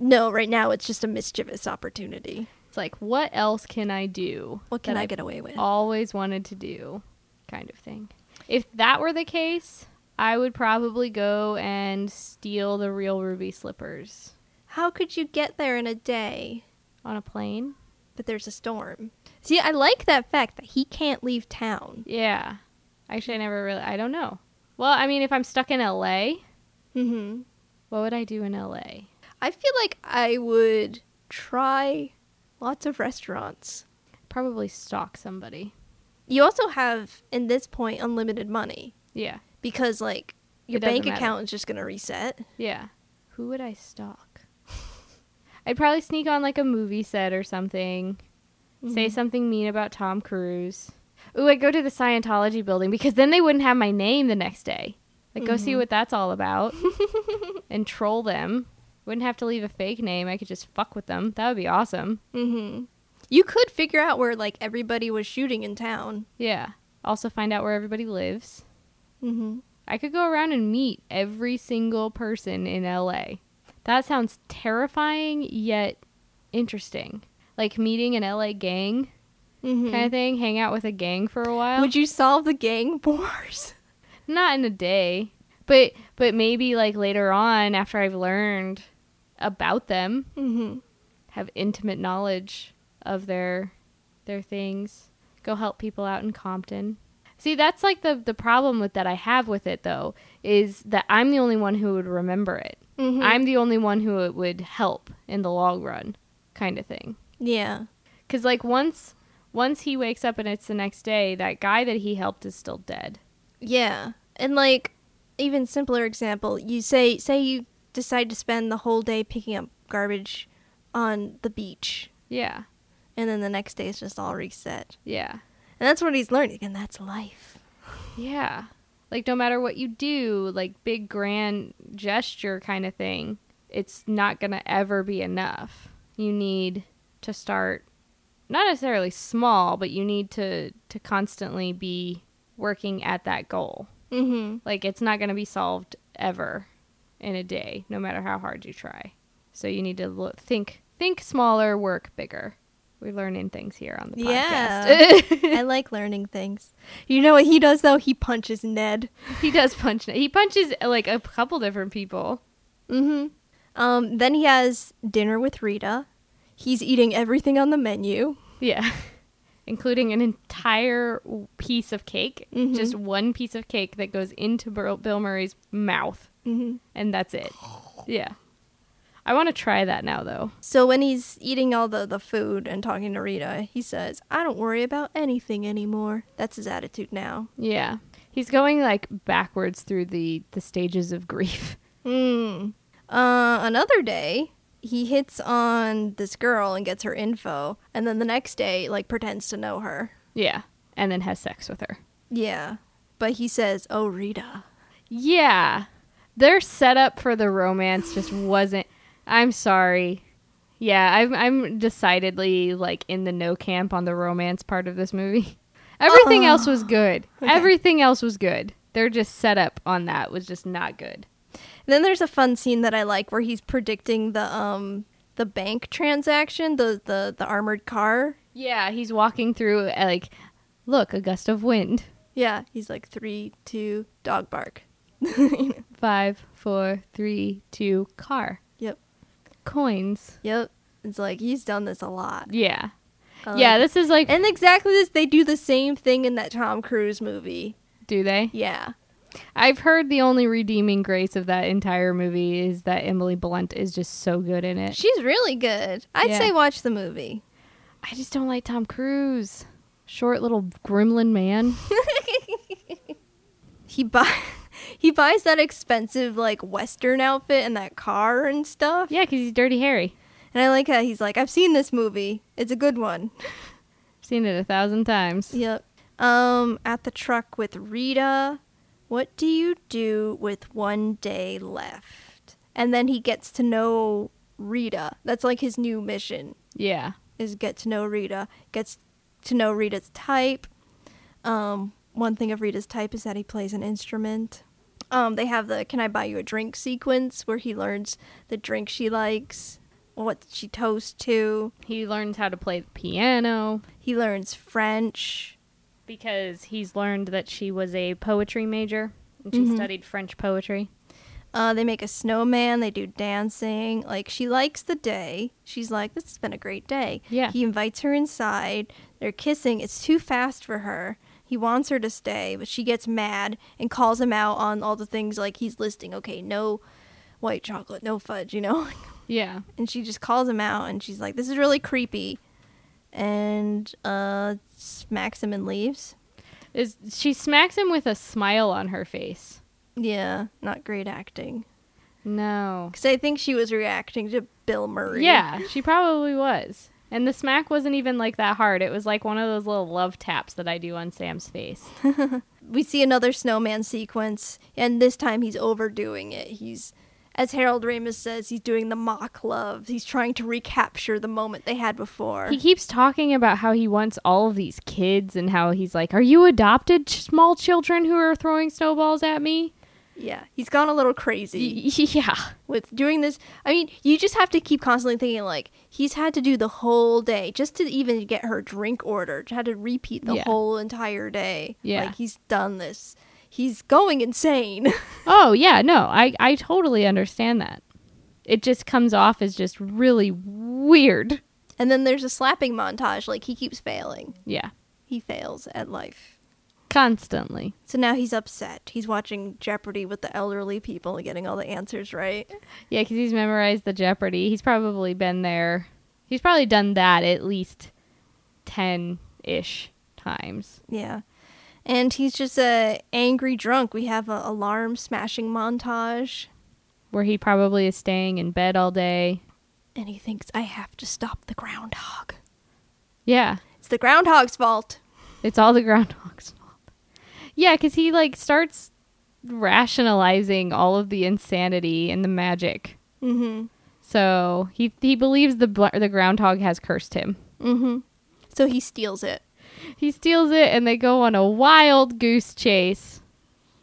No, right now it's just a mischievous opportunity. It's like, what else can I do? What can I get away with? always wanted to do kind of thing. If that were the case, I would probably go and steal the real ruby slippers How could you get there in a day? on a plane. But there's a storm. See, I like that fact that he can't leave town. Yeah. Actually, I never really I don't know. Well, I mean, if I'm stuck in LA, Mm-hmm. what would I do in LA? I feel like I would try lots of restaurants. Probably stalk somebody. You also have, in this point, unlimited money Yeah. because, like, your It doesn't bank matter. account is just going to reset. Yeah. Who would I stalk? (laughs) I'd probably sneak on like a movie set or something. Say Mhm. something mean about Tom Cruise. Ooh, I'd go to the Scientology building because then they wouldn't have my name the next day. Like, go see Mhm. what that's all about (laughs) and troll them. Wouldn't have to leave a fake name. I could just fuck with them. That would be awesome. Mm-hmm. You could figure out where, like, everybody was shooting in town. Yeah. Also, find out where everybody lives. Mm-hmm. I could go around and meet every single person in LA. That sounds terrifying yet interesting. Like meeting an LA gang Mm-hmm. kind of thing, hang out with a gang for a while. Would you solve the gang (laughs) wars? Not in a day, but but maybe like later on after I've learned about them, Mm-hmm. have intimate knowledge of their their things, go help people out in Compton. See, that's like the the problem with that I have with it though is that I'm the only one who would remember it. Mm-hmm. I'm the only one who it would help in the long run, kind of thing. yeah. Cuz like once once he wakes up and it's the next day, that guy that he helped is still dead. Yeah. And like even simpler example, you say say you decide to spend the whole day picking up garbage on the beach Yeah. and then the next day it's just all reset. Yeah. And that's what he's learning and that's life. Yeah. Like no matter what you do, like big grand gesture kind of thing, it's not going to ever be enough. You need to start not necessarily small, but you need to to constantly be working at that goal. Mhm. Like it's not going to be solved ever in a day, no matter how hard you try. So you need to look, think think smaller, work bigger. We're learning things here on the podcast. Yeah. (laughs) I like learning things. You know what he does though? He punches Ned. (laughs) he does punch. He punches like a couple different people. Mm-hmm. Um, then he has dinner with Rita. He's eating everything on the menu. Yeah. (laughs) Including an entire piece of cake. Mhm. Just one piece of cake that goes into Bill Murray's mouth. Mm-hmm. And that's it. Yeah. I want to try that now, though. So when he's eating all the, the food and talking to Rita, he says, I don't worry about anything anymore. That's his attitude now. Yeah. He's going like backwards through the, the stages of grief. Hmm. Uh, another day, he hits on this girl and gets her info, and then the next day, like, pretends to know her. Yeah. And then has sex with her. Yeah. But he says, Oh, Rita. Yeah. Their setup for the romance just wasn't. I'm sorry. Yeah, I'm I'm decidedly like in the no camp on the romance part of this movie. (laughs) Everything else was good. Okay. Everything else was good. Their just setup on that was just not good. And then there's a fun scene that I like where he's predicting the um the bank transaction, the the the armored car. Yeah, he's walking through uh, like, look, a gust of wind. Yeah, he's like three, two, dog bark. (laughs) Five, four, three, two, car. Yep. Coins. Yep. It's like he's done this a lot. Yeah. I yeah, this is like. And exactly this, they do the same thing in that Tom Cruise movie. do they? Yeah. I've heard the only redeeming grace of that entire movie is that Emily Blunt is just so good in it. She's really good. I'd Yeah. say watch the movie. I just don't like Tom Cruise. Short little gremlin man. (laughs) He buy (laughs) he buys that expensive like western outfit and that car and stuff. Yeah, because he's Dirty Harry. And I like how he's like, I've seen this movie. It's a good one. (laughs) Seen it a thousand times. Yep. Um, at the truck with Rita. What do you do with one day left? And then he gets to know Rita. That's like his new mission Yeah. is get to know Rita. Gets to know Rita's type. Um, one thing of Rita's type is that he plays an instrument. Um, they have the "Can I buy you a drink?" sequence where he learns the drink she likes, what she toasts to. He learns how to play the piano He learns French. because he's learned that she was a poetry major and she Mhm. studied French poetry. Uh, they make a snowman. They do dancing. Like she likes the day. She's like, "This has been a great day." Yeah. He invites her inside. They're kissing. It's too fast for her. He wants her to stay, but she gets mad and calls him out on all the things like he's listing. Okay, no white chocolate, no fudge, you know. (laughs) Yeah. And she just calls him out, and she's like, "This is really creepy," and uh, smacks him and leaves. Is she smacks him with a smile on her face. Yeah, not great acting. No. Because I think she was reacting to Bill Murray. Yeah, she probably was. And the smack wasn't even like that hard. It was like one of those little love taps that I do on Sam's face. (laughs) we see another snowman sequence, and this time he's overdoing it. He's, as Harold Ramis says, he's doing the mock love. He's trying to recapture the moment they had before. He keeps talking about how he wants all of these kids and how he's like, Are you adopted small children who are throwing snowballs at me? Yeah, he's gone a little crazy Y- (laughs) yeah. with doing this. I mean, you just have to keep constantly thinking like he's had to do the whole day just to even get her drink order. Had to repeat the Yeah. whole entire day. Yeah. like he's done this. He's going insane. (laughs) Oh, yeah, no, I, I totally understand that. It just comes off as just really weird. and then there's a slapping montage. Like he keeps failing. Yeah. He fails at life. Constantly. So now he's upset. He's watching Jeopardy with the elderly people and getting all the answers right. Yeah, because he's memorized the Jeopardy. He's probably been there. He's probably done that at least 10 ish times. Yeah. And he's just a angry drunk. We have an alarm smashing montage. Where he probably is staying in bed all day. And he thinks, I have to stop the groundhog. Yeah. It's the groundhog's fault. It's all the groundhog's fault. Yeah, because he like starts rationalizing all of the insanity and the magic. Mm So he he believes the bl- the groundhog has cursed him. hmm. Mm hmm. So he steals it. He steals it, and they go on a wild goose chase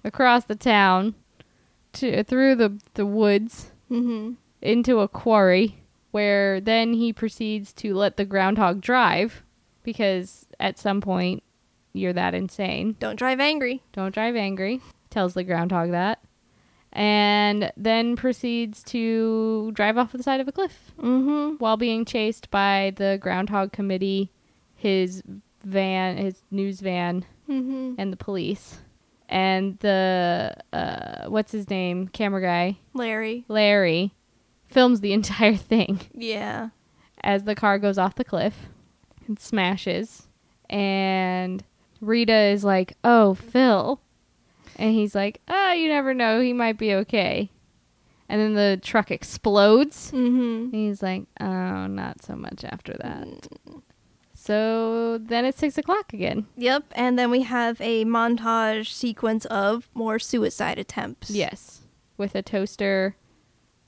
across the town, to through the the woods Mm hmm. into a quarry. where then he proceeds to let the groundhog drive because at some point you're that insane. Don't drive angry. Don't drive angry, tells the groundhog that. And then proceeds to drive off the side of a cliff Mm-hmm. while being chased by the groundhog committee, his van, his news van, Mm-hmm. and the police. And the uh what's his name? Camera guy, Larry. Larry, films the (laughs) entire thing Yeah. as the car goes off the cliff and smashes. And Rita is like, "Oh, Phil." And he's like, "Oh, you never know. He might be okay." And then the truck explodes. Mm-hmm. He's like, "Oh, not so much after that." So then it's six o'clock again. Yep. And then we have a montage sequence of more suicide attempts. Yes, with a toaster,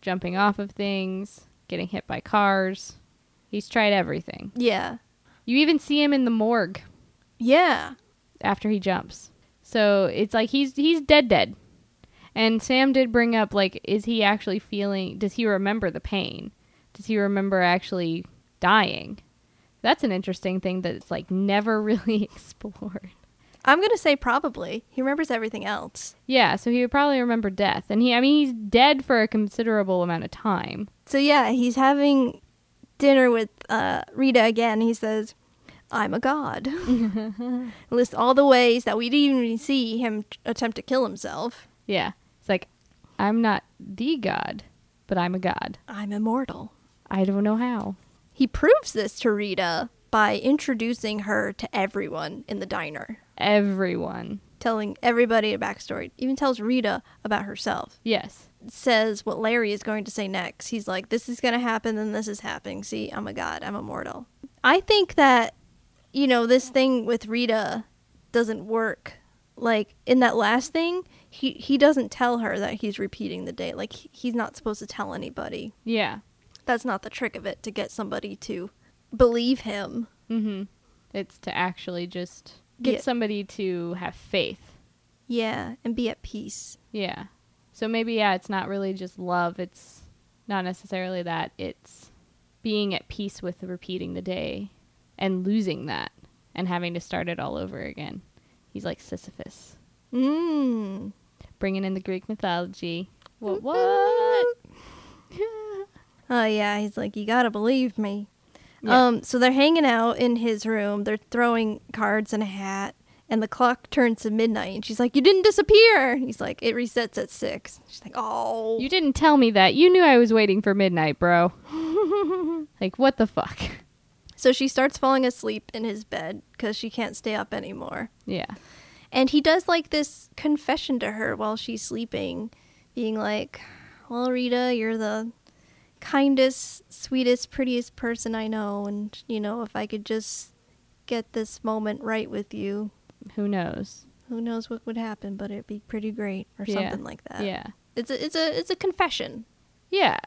jumping off of things, getting hit by cars. He's tried everything. Yeah. You even see him in the morgue Yeah. after he jumps. So it's like he's he's dead dead. And Sam did bring up like is he actually feeling does he remember the pain? Does he remember actually dying? That's an interesting thing that it's like never (laughs) really explored. I'm gonna say probably. He remembers everything else. Yeah, so he would probably remember death. And he I mean he's dead for a considerable amount of time. So yeah, he's having dinner with uh, Rita again. He says, "I'm a god." (laughs) (laughs) Lists all the ways that we didn't even see him t- attempt to kill himself. Yeah. It's like I'm not the god, but I'm a god. I'm immortal. I don't know how. He proves this to Rita by introducing her to everyone in the diner, Everyone. telling everybody a backstory. Even tells Rita about herself. Yes. Says what Larry is going to say next. He's like, "This is going to happen, then this is happening. See, I'm a god. I'm immortal." I think that you know this thing with Rita doesn't work. Like in that last thing, he he doesn't tell her that he's repeating the date. Like he- he's not supposed to tell anybody. Yeah. That's not the trick of it to get somebody to believe him. Mm-hmm. It's to actually just get Yeah. somebody to have faith. Yeah, and be at peace. Yeah. So maybe yeah, it's not really just love. It's not necessarily that. It's being at peace with repeating the day and losing that and having to start it all over again. He's like Sisyphus, Mmm. bringing in the Greek mythology. What? What? (laughs) Oh yeah, he's like, you gotta believe me. Yeah. Um, so they're hanging out in his room. They're throwing cards and a hat, and the clock turns to midnight. And she's like, "You didn't disappear." He's like, "It resets at 6. She's like, "Oh." You didn't tell me that. You knew I was waiting for midnight, bro. (laughs) like what the fuck? So she starts falling asleep in his bed because she can't stay up anymore. Yeah. And he does like this confession to her while she's sleeping, being like, Well, Rita, you're the kindest, sweetest, prettiest person I know. And, you know, if I could just get this moment right with you, Who knows? who knows what would happen, but it'd be pretty great or Yeah. something like that. Yeah. It's a, it's a, it's a confession. Yeah.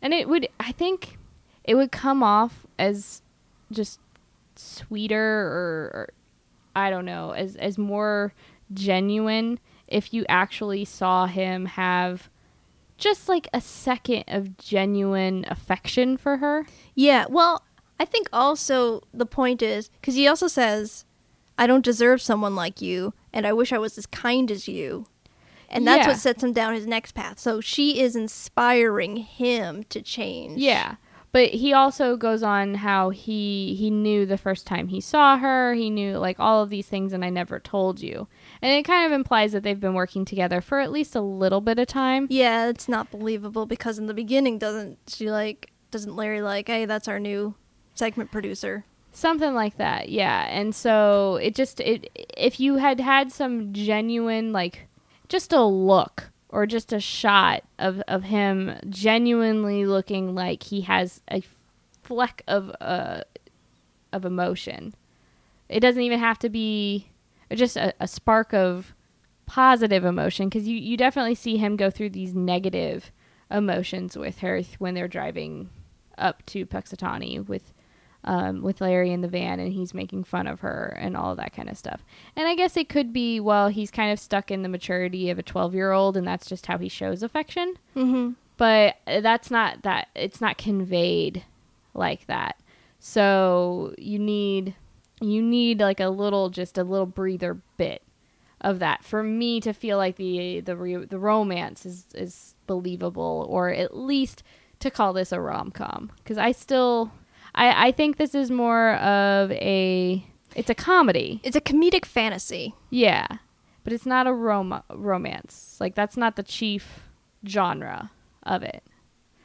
And it would I think it would come off as just sweeter or, or I don't know, as as more genuine if you actually saw him have just like a second of genuine affection for her. Yeah, well, I think also the point is because he also says, "I don't deserve someone like you, and I wish I was as kind as you," and that's Yeah. what sets him down his next path. So she is inspiring him to change. Yeah. But he also goes on how he he knew the first time he saw her, he knew like all of these things and I never told you. And it kind of implies that they've been working together for at least a little bit of time. yeah, it's not believable because in the beginning, doesn't she like? Doesn't Larry like? Hey, that's our new segment producer. Something like that. Yeah. And so it just it if you had had some genuine like just a look or just a shot of of him genuinely looking like he has a fleck of uh of emotion. It doesn't even have to be just a, a spark of positive emotion because you, you definitely see him go through these negative emotions with her when they're driving up to Punxsutawney with um, with Larry in the van and he's making fun of her and all that kind of stuff. And I guess it could be well he's kind of stuck in the maturity of a 12 year old and that's just how he shows affection. Mm-hmm. but that's not that it's not conveyed like that. So you need you need like a little just a little breather bit of that for me to feel like the the re- the romance is is believable or at least to call this a rom-com because I still I I think this is more of a it's a comedy. It's a comedic fantasy. Yeah. But it's not a rom- romance. Like that's not the chief genre of it.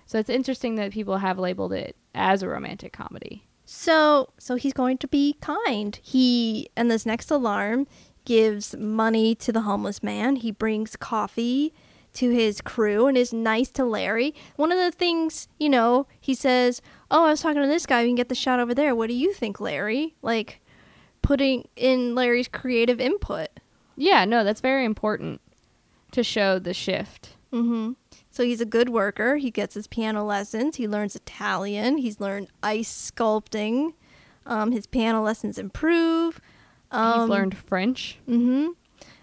So it's interesting that people have labeled it as a romantic comedy. So, so he's going to be kind. He, in this next alarm, gives money to the homeless man. He brings coffee to his crew and is nice to Larry. One of the things, you know, he says, "Oh, I was talking to this guy. We can get the shot over there. What do you think, Larry?" Like putting in Larry's creative input. Yeah, no, that's very important to show the shift. Mm-hmm. So he's a good worker. He gets his piano lessons. He learns Italian. He's learned ice sculpting. Um, his piano lessons improve. Um, He's learned French. Mm-hmm.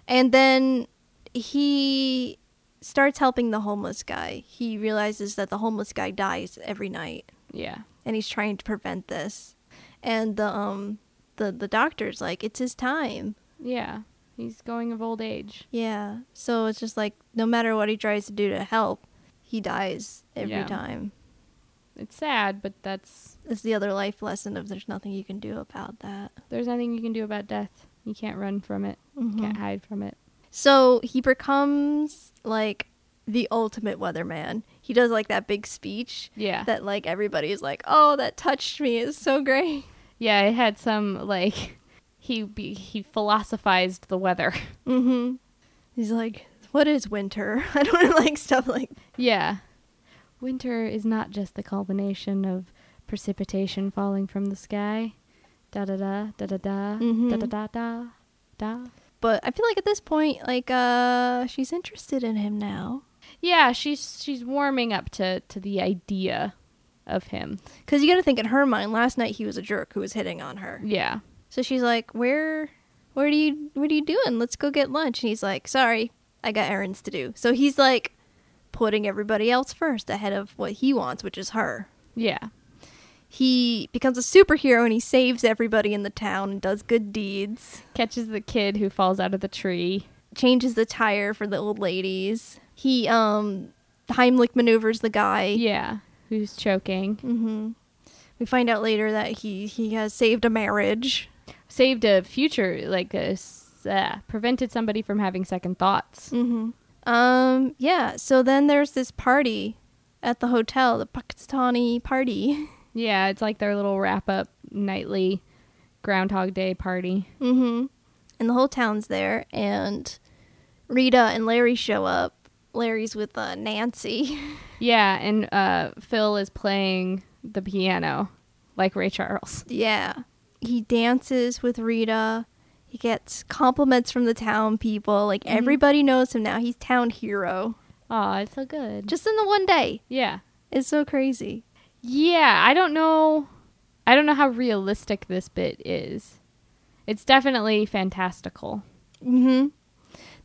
And then he starts helping the homeless guy. He realizes that the homeless guy dies every night, Yeah. and he's trying to prevent this. And the um the the doctor's like, it's his time. Yeah. He's going of old age. Yeah. So it's just like no matter what he tries to do to help, he dies every Yeah. time. It's sad, but that's It's the other life lesson of there's nothing you can do about that. there's nothing you can do about death. You can't run from it. Mhm. Can't hide from it. So he becomes like the ultimate weatherman. He does like that big speech Yeah. that like everybody is like, "Oh, that touched me. It's so great." yeah, it had some like he be, he philosophized the weather. Mm Mhm. He's like, "What is winter?" (laughs) I don't (laughs) like stuff like Yeah. Winter is not just the culmination of precipitation falling from the sky. Da da da da da da Mhm. da da da da da. But I feel like at this point like uh she's interested in him now Yeah, she's she's warming up to to the idea of him. cuz you got to think in her mind last night he was a jerk who was hitting on her. Yeah. So she's like, "Where where do you what are you doing? Let's go get lunch." And he's like, "Sorry, I got errands to do." So he's like putting everybody else first ahead of what he wants, which is her. Yeah. He becomes a superhero and he saves everybody in the town and does good deeds. Catches the kid who falls out of the tree. Changes the tire for the old ladies. He um Heimlich maneuvers the guy. Yeah. Who's choking. Mm-hmm. We find out later that he he has saved a marriage. Saved a future like a s- uh, prevented somebody from having second thoughts. hmm Um, yeah. So then there's this party at the hotel, the Pakistani party. (laughs) Yeah, it's like their little wrap up nightly Groundhog Day party. hmm And the whole town's there, and Rita and Larry show up. Larry's with uh, Nancy. (laughs) Yeah, and uh, Phil is playing the piano like Ray Charles. yeah. He dances with Rita. He gets compliments from the town people. Like Mhm. everybody knows him now. He's town hero. Aw, it's so good. Just in the one day. yeah. It's so crazy. Yeah, I don't know. I don't know how realistic this bit is. It's definitely fantastical. hmm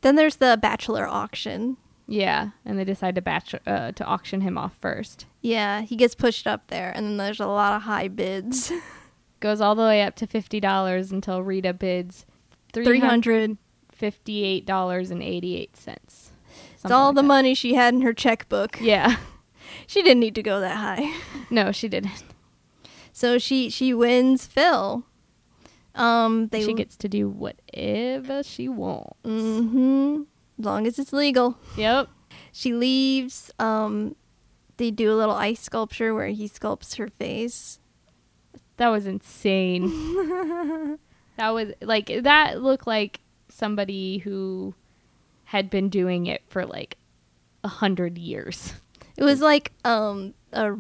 Then there's the bachelor auction. Yeah, and they decide to batch uh, to auction him off first. Yeah, he gets pushed up there, and then there's a lot of high bids. (laughs) Goes all the way up to fifty dollars until Rita bids three hundred fifty-eight dollars and eighty-eight cents. It's all the money she had in her checkbook. Yeah. (laughs) She didn't need to go that high. (laughs) No, she didn't. So she she wins Phil. Um, they she gets to do whatever she wants. hmm As long as it's legal. Yep. She leaves. Um, they do a little ice sculpture where he sculpts her face. That was insane. (laughs) that was like that looked like somebody who had been doing it for like a hundred years. It was like um a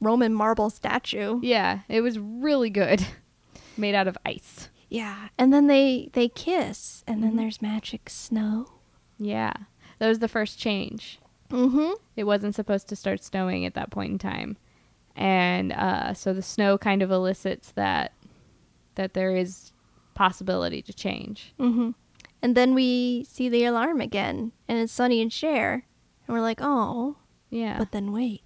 Roman marble statue. Yeah, it was really good. (laughs) Made out of ice. Yeah, and then they they kiss, and then Mhm. there's magic snow. Yeah. That was the first change. Mm-hmm. It wasn't supposed to start snowing at that point in time. And uh, so the snow kind of elicits that that there is possibility to change. Mm-hmm. And then we see the alarm again, and it's Sonny and Cher, and we're like, oh, Yeah. But then wait,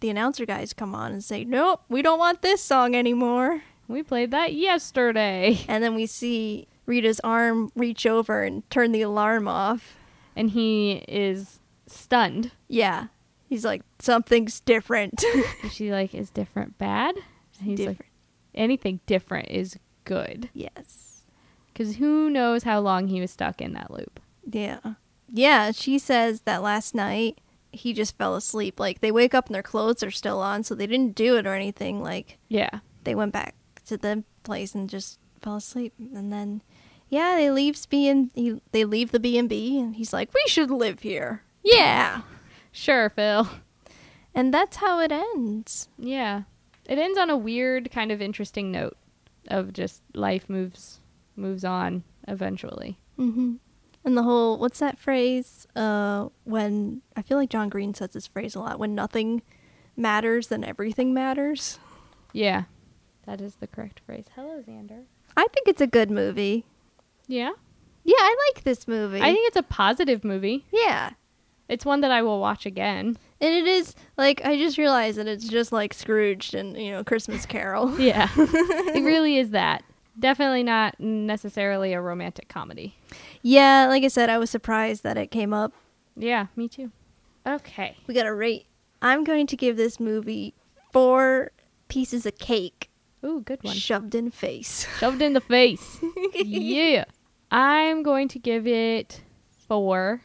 the announcer guys come on and say, "Nope, we don't want this song anymore." we played that yesterday. (laughs) And then we see Rita's arm reach over and turn the alarm off. And he is stunned. Yeah. He's like, something's different. (laughs) She like, is different bad? And he's like, anything different is good. yes. Because who knows how long he was stuck in that loop. Yeah. Yeah, she says that last night he just fell asleep. Like, they wake up and their clothes are still on, so they didn't do it or anything. Like, Yeah. they went back to the place and just fell asleep. And then, yeah, they leave B and he, they leave the B and B, and he's like, "We should live here." Yeah, Sure, Phil. and that's how it ends. Yeah. It ends on a weird kind of interesting note of just life moves moves on eventually. hmm And the whole what's that phrase? Uh, when I feel like John Green says this phrase a lot. When nothing matters, then everything matters. Yeah. That is the correct phrase. Hello, Xander. I think it's a good movie. Yeah. Yeah, I like this movie. I think it's a positive movie. yeah. It's one that I will watch again. And it is like I just realized that it's just like Scrooge and you know Christmas Carol. Yeah. (laughs) it really is that. Definitely not necessarily a romantic comedy. yeah, like I said, I was surprised that it came up. Yeah, me too. Okay. We got to rate. I'm going to give this movie four pieces of cake Ooh, good one. shoved in face. (laughs) Shoved in the face. yeah. I'm going to give it four.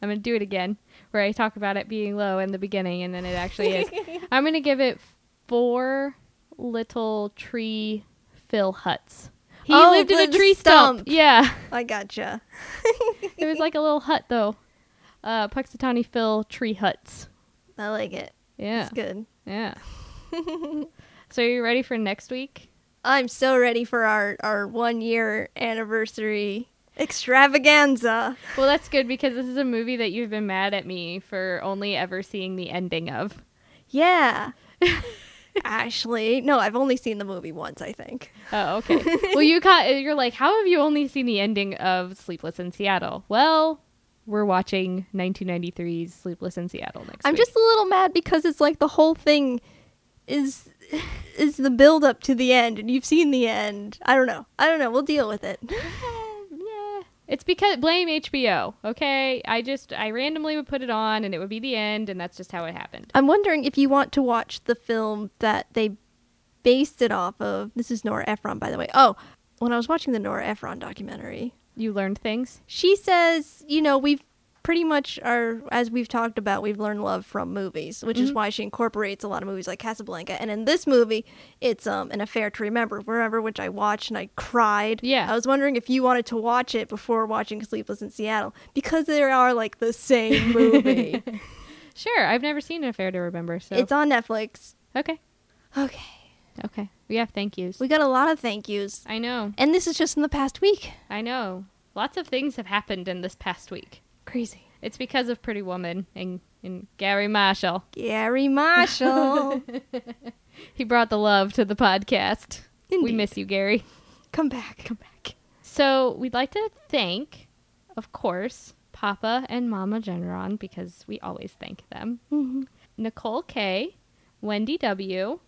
I'm going to do it again, where I talk about it being low in the beginning and then it actually is. (laughs) I'm going to give it four little tree Phil huts. He Oh, lived in a tree stump. stump. Yeah. I gotcha. (laughs) It was like a little hut, though. Uh, Punxsutawney Phil tree huts. I like it. Yeah. It's good. Yeah. (laughs) so, are you ready for next week? I'm so ready for our, our one year anniversary extravaganza. Well, that's good because this is a movie that you've been mad at me for only ever seeing the ending of. Yeah. (laughs) (laughs) Ashley. No, I've only seen the movie once, I think. Oh, okay. well, you got you're like, how have you only seen the ending of Sleepless in Seattle? Well, we're watching 1993's Sleepless in Seattle next I'm week. just a little mad because it's like the whole thing is is the build up to the end and you've seen the end. I don't know. I don't know. We'll deal with it. It's because blame HBO. Okay, I just I randomly would put it on and it would be the end, and that's just how it happened. I'm wondering if you want to watch the film that they based it off of. This is Nora Ephron, by the way. Oh, when I was watching the Nora Ephron documentary, You learned things. she says, you know, we've pretty much are as we've talked about, we've learned love from movies, which is Mhm. why she incorporates a lot of movies like Casablanca. And in this movie, it's um an affair to remember, remember which I watched and I cried. Yeah. I was wondering if you wanted to watch it before watching Sleepless in Seattle because they are like the same (laughs) movie. Sure, I've never seen an affair to remember. So It's on Netflix. okay, Okay. okay. We have thank yous. We got a lot of thank yous. I know, And this is just in the past week. I know. Lots of things have happened in this past week. Crazy. It's because of Pretty Woman and, and Garry Marshall. Garry Marshall. (laughs) He brought the love to the podcast. We miss you, Garry. Come back. Come back. So we'd like to thank, of course, Papa and Mama Gendron because we always thank them. Mhm. Nicole K, Wendy W,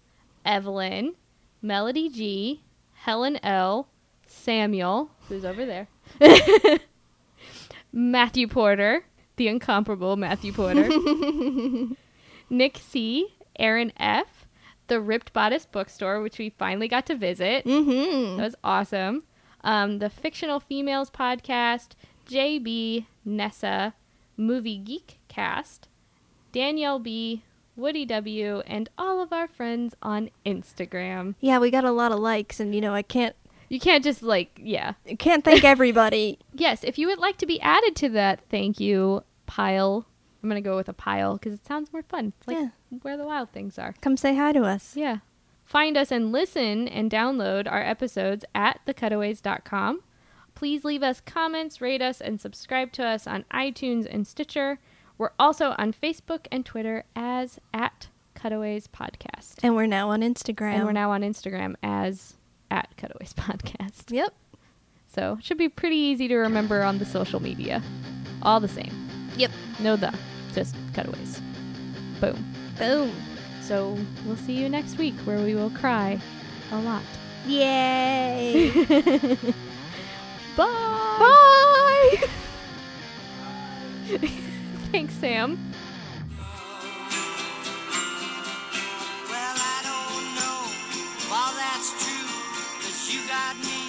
Evelyn, Melody G, Helen L, Samuel, who's over there, (laughs) Matthew Porter, the incomparable Matthew Porter, (laughs) Nick C, Aaron F, the Ripped Bodice Bookstore, which we finally got to visit. Mhm. That was awesome. Um, the Fictional Females podcast, JB, Nessa, Movie Geek Cast, Danielle B, Woody W, and all of our friends on Instagram. Yeah, we got a lot of likes, and you know I can't You can't just like, yeah. I can't thank everybody. (laughs) Yes, if you would like to be added to that thank you pile, I'm going to go with a pile because it sounds more fun. It's like Yeah. where the wild things are. Come say hi to us. Yeah. Find us and listen and download our episodes at thecutaways.com. Please leave us comments, rate us, and subscribe to us on iTunes and Stitcher. We're also on Facebook and Twitter as at Cutaways Podcast. And we're now on Instagram. And we're now on Instagram as at Cutaways (laughs) Podcast. Yep. So should be pretty easy to remember on the social media. All the same. Yep. No the. Just cutaways. Boom. Boom. So we'll see you next week where we will cry a lot. Yay! (laughs) Bye! Bye! (laughs) Thanks, Sam. You got me.